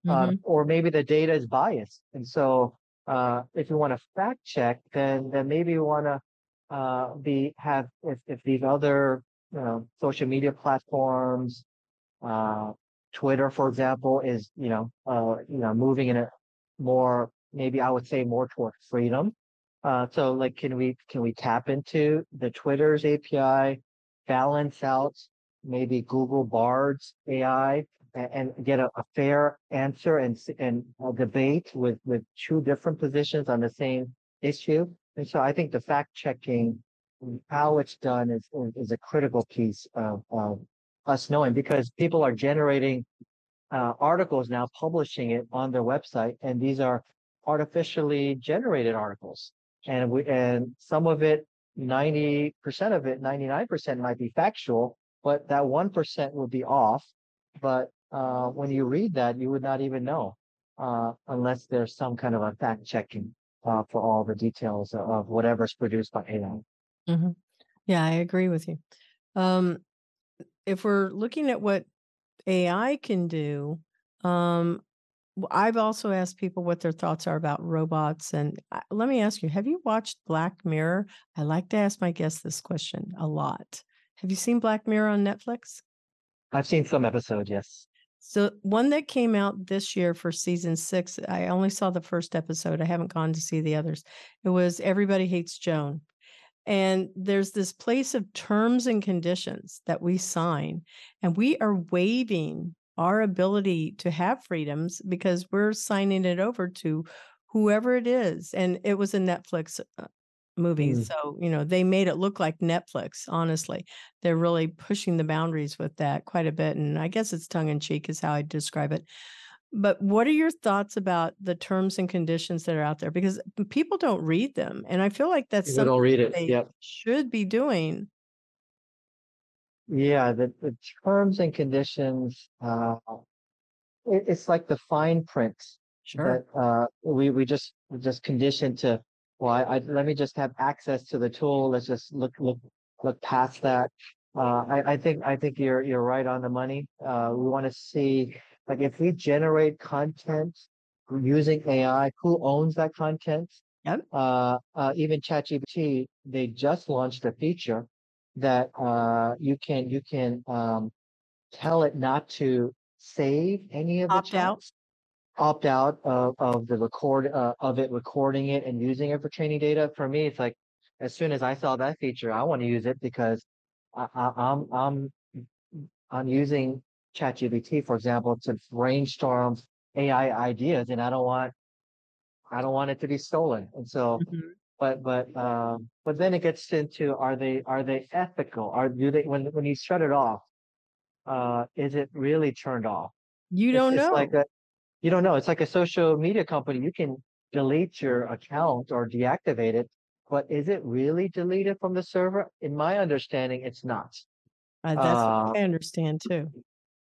uh, mm-hmm. uh, or maybe the data is biased. And so, uh, if you want to fact check, then then maybe you want to uh, be have if if these other you know, social media platforms, uh, Twitter, for example, is you know uh, you know moving in a more maybe I would say more toward freedom. Uh, so like, can we can we tap into the Twitter's API, balance out maybe Google Bard's AI, and, and get a, a, fair answer and and debate with with two different positions on the same issue? And so I think the fact checking, how it's done is, is a critical piece of, of us knowing because people are generating uh, articles now, publishing it on their website, and these are artificially generated articles. And we and some of it, 90% of it, 99% might be factual, but that 1% would be off. But uh, when you read that, you would not even know uh, unless there's some kind of a fact checking uh, for all the details of whatever's produced by AI. Mm-hmm. Yeah, I agree with you. Um, if we're looking at what AI can do, um, I've also asked people what their thoughts are about robots. And uh, let me ask you, have you watched Black Mirror? I like to ask my guests this question a lot. Have you seen Black Mirror on Netflix? I've seen some episodes, yes. So one that came out this year for season six, I only saw the first episode. I haven't gone to see the others. It was Everybody Hates Joan. And there's this place of terms and conditions that we sign, and we are waiving our ability to have freedoms because we're signing it over to whoever it is. And it was a Netflix movie. Mm. So, you know, they made it look like Netflix, honestly. They're really pushing the boundaries with that quite a bit. And I guess it's tongue in cheek, is how I describe it. But what are your thoughts about the terms and conditions that are out there? Because people don't read them. And I feel like that's people something don't read it. they yep. should be doing. Yeah, the, the terms and conditions, uh, it, it's like the fine print sure. that uh, we, we just just conditioned to well, I, I, let me just have access to the tool. Let's just look look look past that. Uh, I, I think I think you're you're right on the money. Uh, we want to see like if we generate content using AI, who owns that content? Yep. Uh, uh, even ChatGPT, they just launched a feature that uh, you can you can um, tell it not to save any of the Opt out opt out of, of the record uh, of it recording it and using it for training data for me it's like as soon as i saw that feature i want to use it because I, I, i'm i'm i'm using ChatGPT, for example, to brainstorm AI ideas, and I don't want I don't want it to be stolen. And so, mm-hmm. But but um, but then it gets into are they are they ethical? Are do they when when you shut it off? Uh, is it really turned off? You don't it's, know. It's like a, you don't know. It's like a social media company. You can delete your account or deactivate it, but is it really deleted from the server? In my understanding, it's not. Uh, that's uh, what I understand too.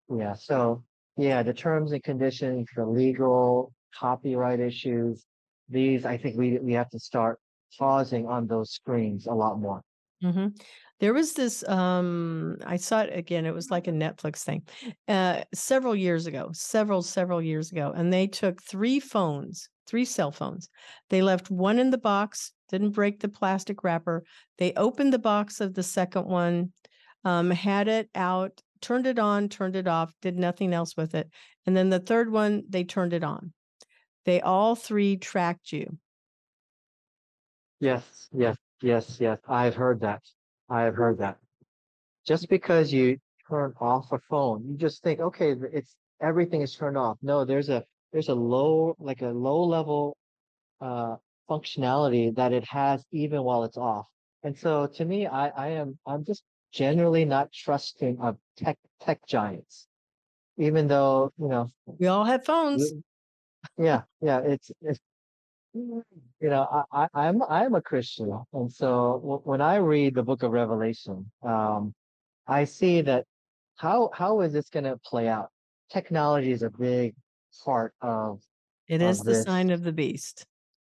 yeah. So yeah, the terms and conditions, the legal copyright issues, these I think we we have to start pausing on those screens a lot more. hmm There was this, um, I saw it again, it was like a Netflix thing, uh, several years ago, several, several years ago. And they took three phones, three cell phones. They left one in the box, didn't break the plastic wrapper. They opened the box of the second one, um, had it out, turned it on, turned it off, did nothing else with it. And then the third one, they turned it on. They all three tracked you. Yes, yes, yes, yes. I've heard that. I have heard that. Just because you turn off a phone, you just think, okay, th- it's everything is turned off. No, there's a there's a low like a low level uh functionality that it has even while it's off. And so to me, I I am I'm just generally not trusting of tech tech giants, even though, you know, We all have phones. yeah, yeah, it's it's you know, I, I I'm I'm a Christian, and so w- when I read the Book of Revelation, um, I see that how how is this going to play out? Technology is a big part of It of is the this. sign of the beast.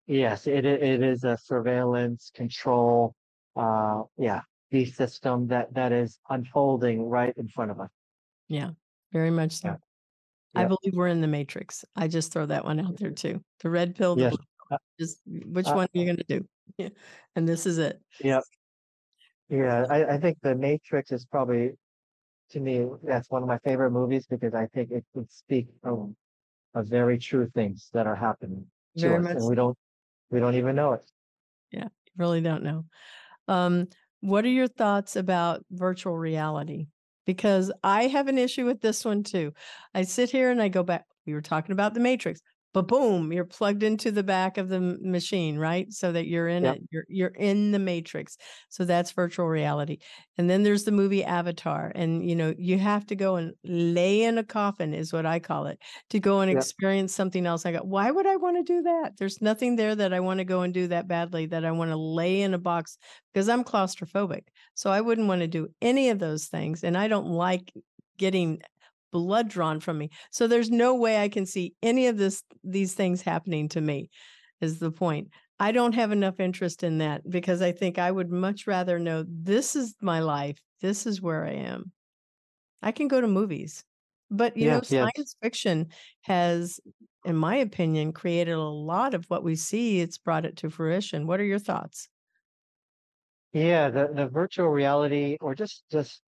Yes, it it is a surveillance control, uh, yeah, the system that that is unfolding right in front of us. Yeah, very much so. Yeah. I believe we're in the matrix. I just throw that one out there too. The red pill, the Yes. blue Just which uh, one are you going to do? Yeah. And this is it. Yep. Yeah, I, I think The Matrix is probably, to me, that's one of my favorite movies because I think it would speak of, of very true things that are happening to Very us, much and we don't we don't even know it. Yeah, really don't know. Um, what are your thoughts about virtual reality? Because I have an issue with this one too. I sit here and I go back. We were talking about the Matrix, but boom, you're plugged into the back of the machine, right? So that you're in Yep. it. You're you're in the Matrix. So that's virtual reality. And then there's the movie Avatar, and you know you have to go and lay in a coffin, is what I call it, to go and Yep. experience something else. I go, why would I want to do that? There's nothing there that I want to go and do that badly that I want to lay in a box because I'm claustrophobic. So I wouldn't want to do any of those things. And I don't like getting blood drawn from me. So there's no way I can see any of this these things happening to me is the point. I don't have enough interest in that because I think I would much rather know this is my life. This is where I am. I can go to movies. But you know, Yes, yes. science fiction has, in my opinion, created a lot of what we see. It's brought it to fruition. What are your thoughts? Yeah, the the virtual reality or just just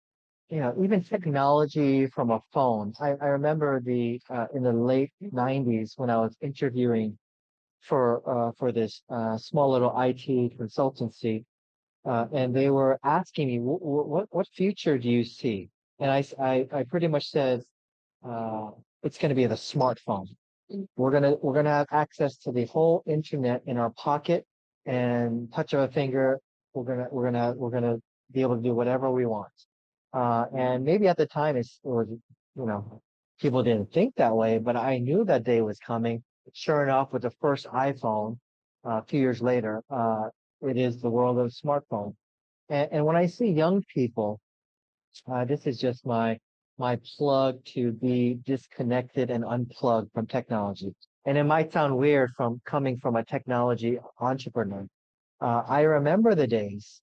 you know even technology from a phone. I I remember the uh, in the late '90s when I was interviewing for uh, for this uh, small little IT consultancy, uh, and they were asking me, "Wh- wh- "What what future do you see?" And I I pretty much said, uh, "It's going to be the smartphone. We're gonna we're gonna have access to the whole internet in our pocket, and touch of a finger, we're gonna we're gonna we're gonna be able to do whatever we want." Uh, and maybe at the time it's, it was you know people didn't think that way, but I knew that day was coming sure enough, with the first iPhone, uh, a few years later, uh, it is the world of smartphone. And, and when I see young people, uh, this is just my my plug to be disconnected and unplugged from technology. And it might sound weird from coming from a technology entrepreneur. Uh, I remember the days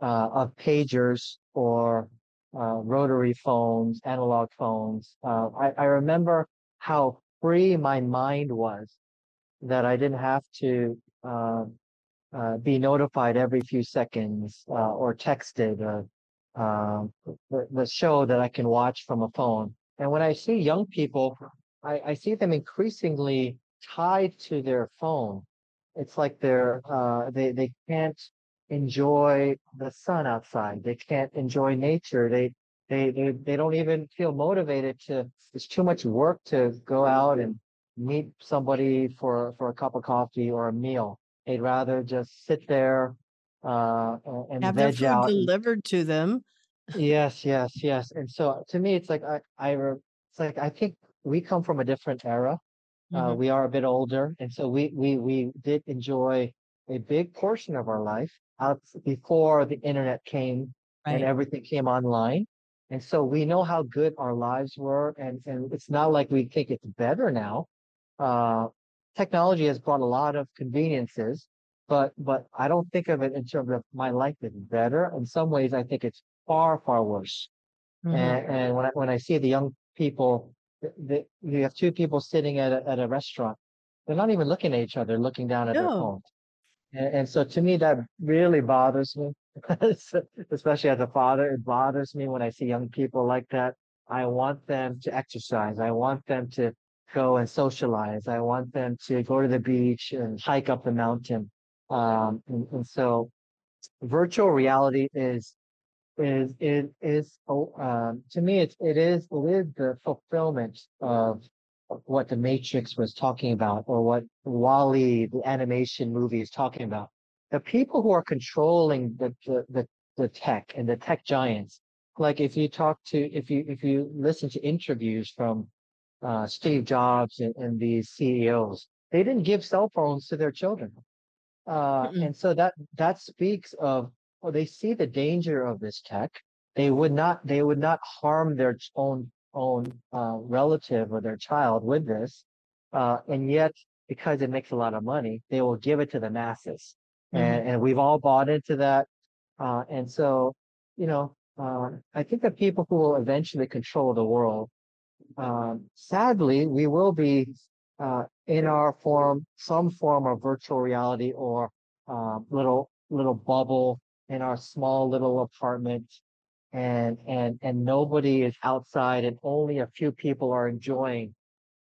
uh, of pagers or uh, rotary phones, analog phones. Uh, I, I remember how free my mind was that I didn't have to uh, uh, be notified every few seconds uh, or texted uh, the, the show that I can watch from a phone. And when I see young people, I, I see them increasingly tied to their phone. It's like they're uh, they they can't enjoy the sun outside. They can't enjoy nature. They they they they don't even feel motivated to. It's too much work to go out and meet somebody for for a cup of coffee or a meal. They'd rather just sit there uh, and Have their veg food out. delivered to them. Yes, yes, yes. And so to me, it's like I, I, re- it's like I think we come from a different era. Uh, Mhm. we are a bit older, and so we we we did enjoy a big portion of our life out before the internet came and everything came online. And so we know how good our lives were, and, and it's not like we think it's better now. Uh, technology has brought a lot of conveniences, but but I don't think of it in terms of my life is better. In some ways, I think it's far far worse. Mhm. And, and when I when I see the young people, that you have two people sitting at a, at a restaurant, they're not even looking at each other, looking down at their No. And, and so to me, that really bothers me, especially as a father. It bothers me when I see young people like that. I want them to exercise. I want them to go and socialize. I want them to go to the beach and hike up the mountain. Um, and, and so virtual reality is is is is oh, um, to me it's it is it is the fulfillment of what the Matrix was talking about or what WALL-E the animation movie is talking about. The people who are controlling the the the, the tech and the tech giants, like if you talk to if you if you listen to interviews from uh, Steve Jobs and, and these CEOs, they didn't give cell phones to their children. Uh, Mm-mm. and so that that speaks of well, they see the danger of this tech. They would not they would not harm their own own uh, relative or their child with this, uh, and yet because it makes a lot of money, they will give it to the masses, and and we've all bought into that. Uh, and so, you know, uh, I think that people who will eventually control the world, um, sadly, we will be uh, in our form, some form of virtual reality or uh, little little bubble in our small little apartment, and and and nobody is outside, and only a few people are enjoying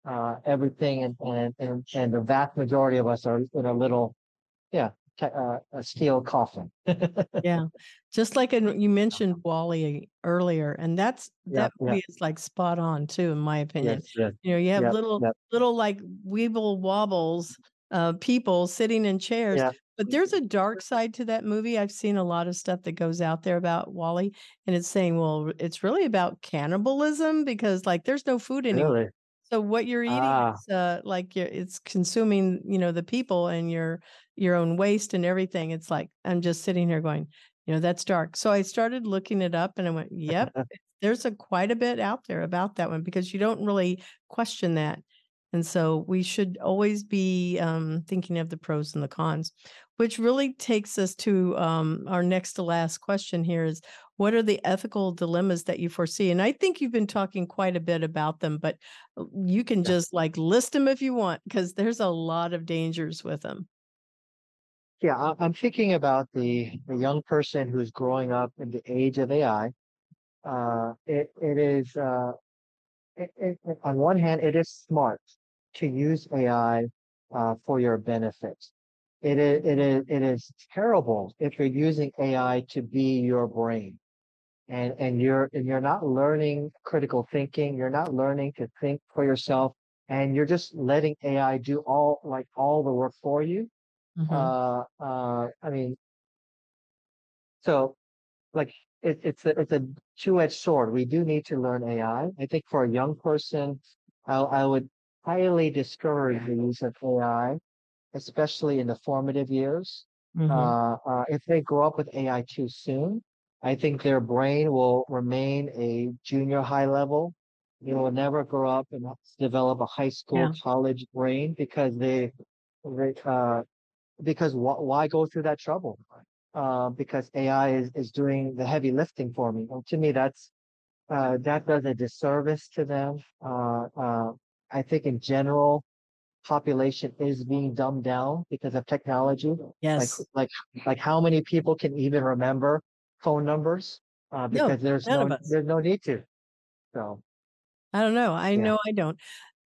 uh, everything, and, and and and the vast majority of us are in a little, yeah, uh, a steel coffin. Yeah, just like in, you mentioned WALL-E earlier, and that's that yeah. movie is like spot on too, in my opinion. Yes, yes, You know, you have Yep, little yep. little like weeble wobbles, uh, people sitting in chairs. Yeah. But there's a dark side to that movie. I've seen a lot of stuff that goes out there about WALL-E, and it's saying, well, it's really about cannibalism because like there's no food anymore. Really? So what you're eating Ah. is uh, like you're, it's consuming, you know, the people and your your own waste and everything. It's like I'm just sitting here going, you know, that's dark. So I started looking it up and I went, yep, there's a quite a bit out there about that one because you don't really question that. And so we should always be um, thinking of the pros and the cons, which really takes us to um, our next to last question here is what are the ethical dilemmas that you foresee? And I think you've been talking quite a bit about them, but uh, you can Yeah. just like list them if you want because there's a lot of dangers with them. Yeah, I'm thinking about the the young person who's growing up in the age of AI. Uh, it it is uh, it, it- on one hand, it is smart to use AI uh, for your benefit. It is it is it is terrible if you're using AI to be your brain, and and you're and you're not learning critical thinking. You're not learning to think for yourself, and you're just letting AI do all like all the work for you Mhm. uh uh i mean so like it, it's a it's a two-edged sword we do need to learn ai i think for a young person i, I would highly discourage the use of ai especially in the formative years Mhm. uh, uh if they grow up with ai too soon i think their brain will remain a junior high level they will never grow up and develop a high school Yeah. college brain because they they uh because wh- why go through that trouble? Uh, because AI is, is doing the heavy lifting for me. And to me, that's uh, that does a disservice to them. Uh, uh, I think in general, population is being dumbed down because of technology. Like Yes. like like like how many people can even remember phone numbers? Uh, No, because there's no of us. there's no need to. So I don't know. I Yeah. know I don't.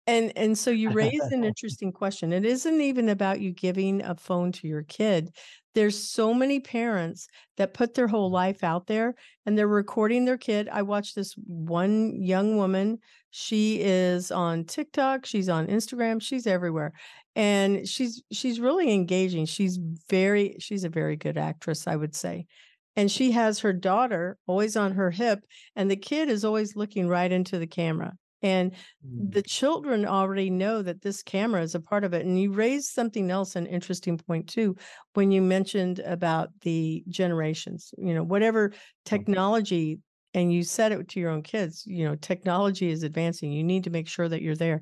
And and so you raise an interesting question. It isn't even about you giving a phone to your kid. There's so many parents that put their whole mm-hmm. life out there and they're recording their kid. I watched this one young woman. She is on TikTok, she's on Instagram, she's everywhere. And she's she's really engaging. She's very she's a very good actress, I would say. And she has her daughter always on her hip and the kid is always looking right into the camera. And mm, the children already know that this camera is a part of it. And you raised something else, an interesting point too, when you mentioned about the generations, you know, whatever technology and you said it to your own kids, you know, technology is advancing. You need to make sure that you're there.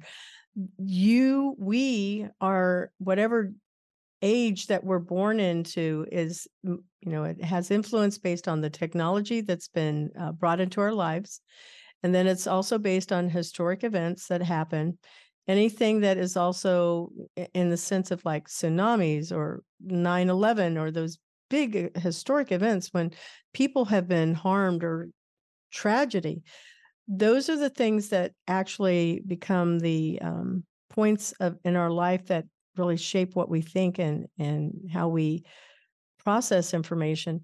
You, we are whatever age that we're born into is, you know, it has influence based on the technology that's been uh, brought into our lives. And then it's also based on historic events that happen. Anything that is also in the sense of like tsunamis or 9 11 or those big uh, historic events when people have been harmed or tragedy. Those are the things that actually become the um, points of in our life that really shape what we think and and how we process information.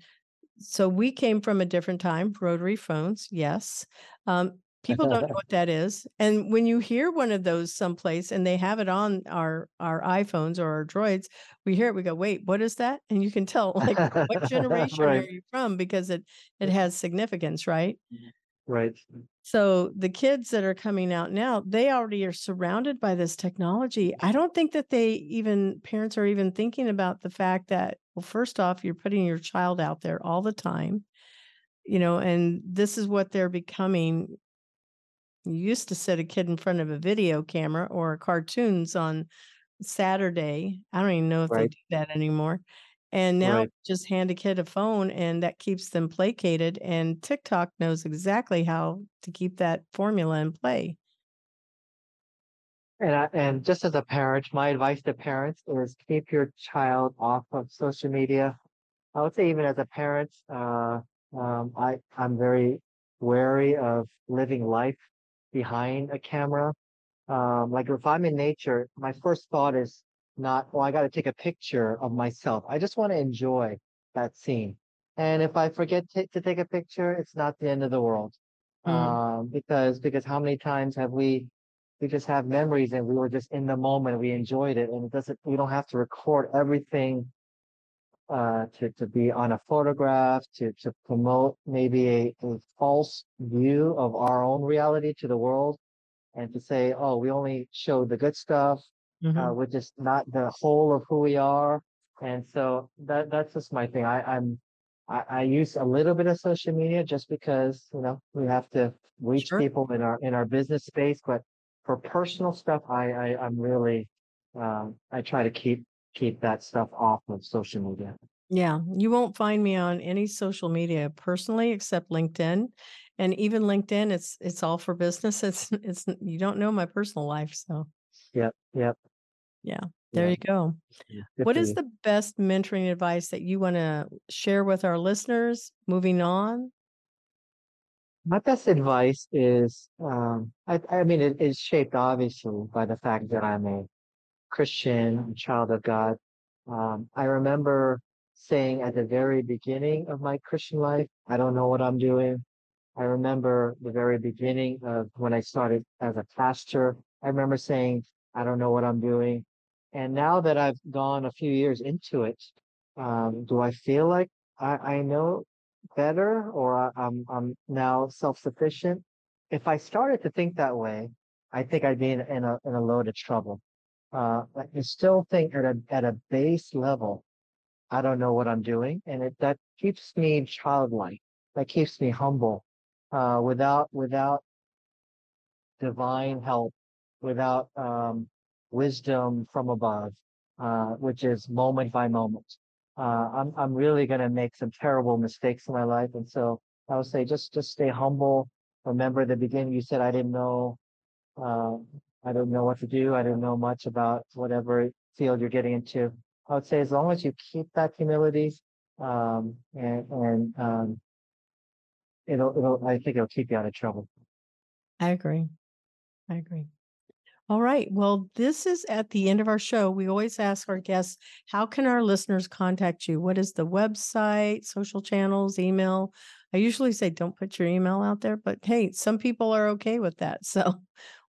So we came from a different time, rotary phones, yes. Um, people don't know what that is, and when you hear one of those someplace and they have it on our our iPhones or our Droids, we hear it, we go, "Wait, what is that?" And you can tell like what generation Right. are you from because it it has significance, right? Right. So the kids that are coming out now, they already are surrounded by this technology. I don't think that they even parents are even thinking about the fact that well, first off, you're putting your child out there all the time, you know, and this is what they're becoming. You used to sit a kid in front of a video camera or cartoons on Saturday. I don't even know if they do that anymore. And now Right. just hand a kid a phone and that keeps them placated. And TikTok knows exactly how to keep that formula in play. And I, and just as a parent, my advice to parents is keep your child off of social media. I would say even as a parent, uh, um, I I'm very wary of living life behind a camera. Um, like if I'm in nature, my first thought is not, oh, I got to take a picture of myself. I just want to enjoy that scene. And if I forget to, to take a picture, it's not the end of the world. Mm. Um, because because how many times have we we just have memories and we were just in the moment, we enjoyed it, and it doesn't we don't have to record everything uh to to be on a photograph to to promote maybe a, a false view of our own reality to the world and to say, oh, we only show the good stuff, Uh, which is not the whole of who we are. And so that that's just my thing. I, I'm I, I use a little bit of social media just because you know we have to reach Sure. people in our in our business space, but for personal stuff, I, I I'm really um, I try to keep keep that stuff off of social media. Yeah, you won't find me on any social media personally except LinkedIn. And even LinkedIn, it's it's all for business. It's it's you don't know my personal life. So Yep, yep. yeah, there Yeah, you go. good What is the best mentoring advice that you want to share with our listeners moving on? My best advice is, um, I, I mean, it is shaped obviously by the fact that I'm a Christian, child of God. Um, I remember saying at the very beginning of my Christian life, I don't know what I'm doing. I remember the very beginning of when I started as a pastor. I remember saying, I don't know what I'm doing. And now that I've gone a few years into it, um, do I feel like I, I know better or I, I'm I'm now self-sufficient? If I started to think that way, I think I'd be in, in a in a load of trouble. Uh, I still think at a at a base level, I don't know what I'm doing, and it that keeps me childlike. That keeps me humble. Uh, without without divine help, without um, wisdom from above, uh, which is moment by moment. Uh, I'm I'm really gonna make some terrible mistakes in my life, and so I would say just just stay humble. Remember the beginning, you said I didn't know, uh, I didn't know what to do. I don't know much about whatever field you're getting into. I would say as long as you keep that humility, um, and and um, it'll it'll I think it'll keep you out of trouble. I agree. I agree. All right. Well, this is at the end of our show. We always ask our guests, how can our listeners contact you? What is the website, social channels, email? I usually say don't put your email out there, but hey, some people are okay with that. So,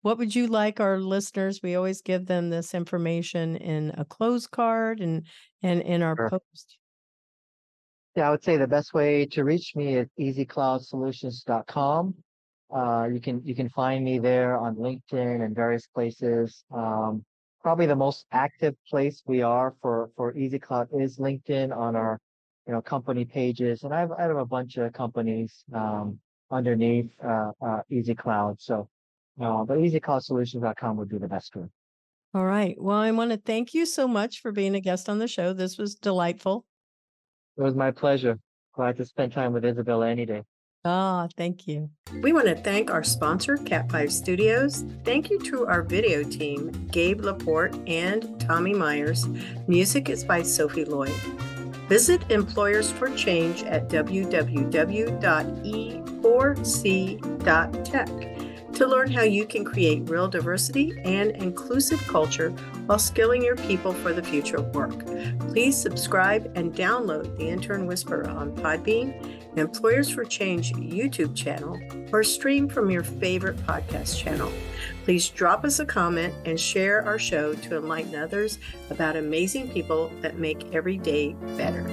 what would you like our listeners? We always give them this information in a closed card and and in our Sure. post. Yeah, I would say the best way to reach me is easycloudsolutions.com. Uh, you can you can find me there on LinkedIn and various places. Um, probably the most active place we are for for EasyCloud is LinkedIn on our you know company pages, and I have I have a bunch of companies um, underneath uh, uh, Easy Cloud. So, uh, but easycloudsolutions.com would be the best one. All right. Well, I want to thank you so much for being a guest on the show. This was delightful. It was my pleasure. Glad to spend time with Isabella any day. Ah, thank you. We want to thank our sponsor, Cat5 Studios. Thank you to our video team, Gabe Laporte and Tommy Myers. Music is by Sophie Lloyd. Visit Employers for Change at www.e4c.tech to learn how you can create real diversity and inclusive culture while skilling your people for the future of work. Please subscribe and download the Intern Whisperer on Podbean, Employers for Change YouTube channel, or stream from your favorite podcast channel. Please drop us a comment and share our show to enlighten others about amazing people that make every day better.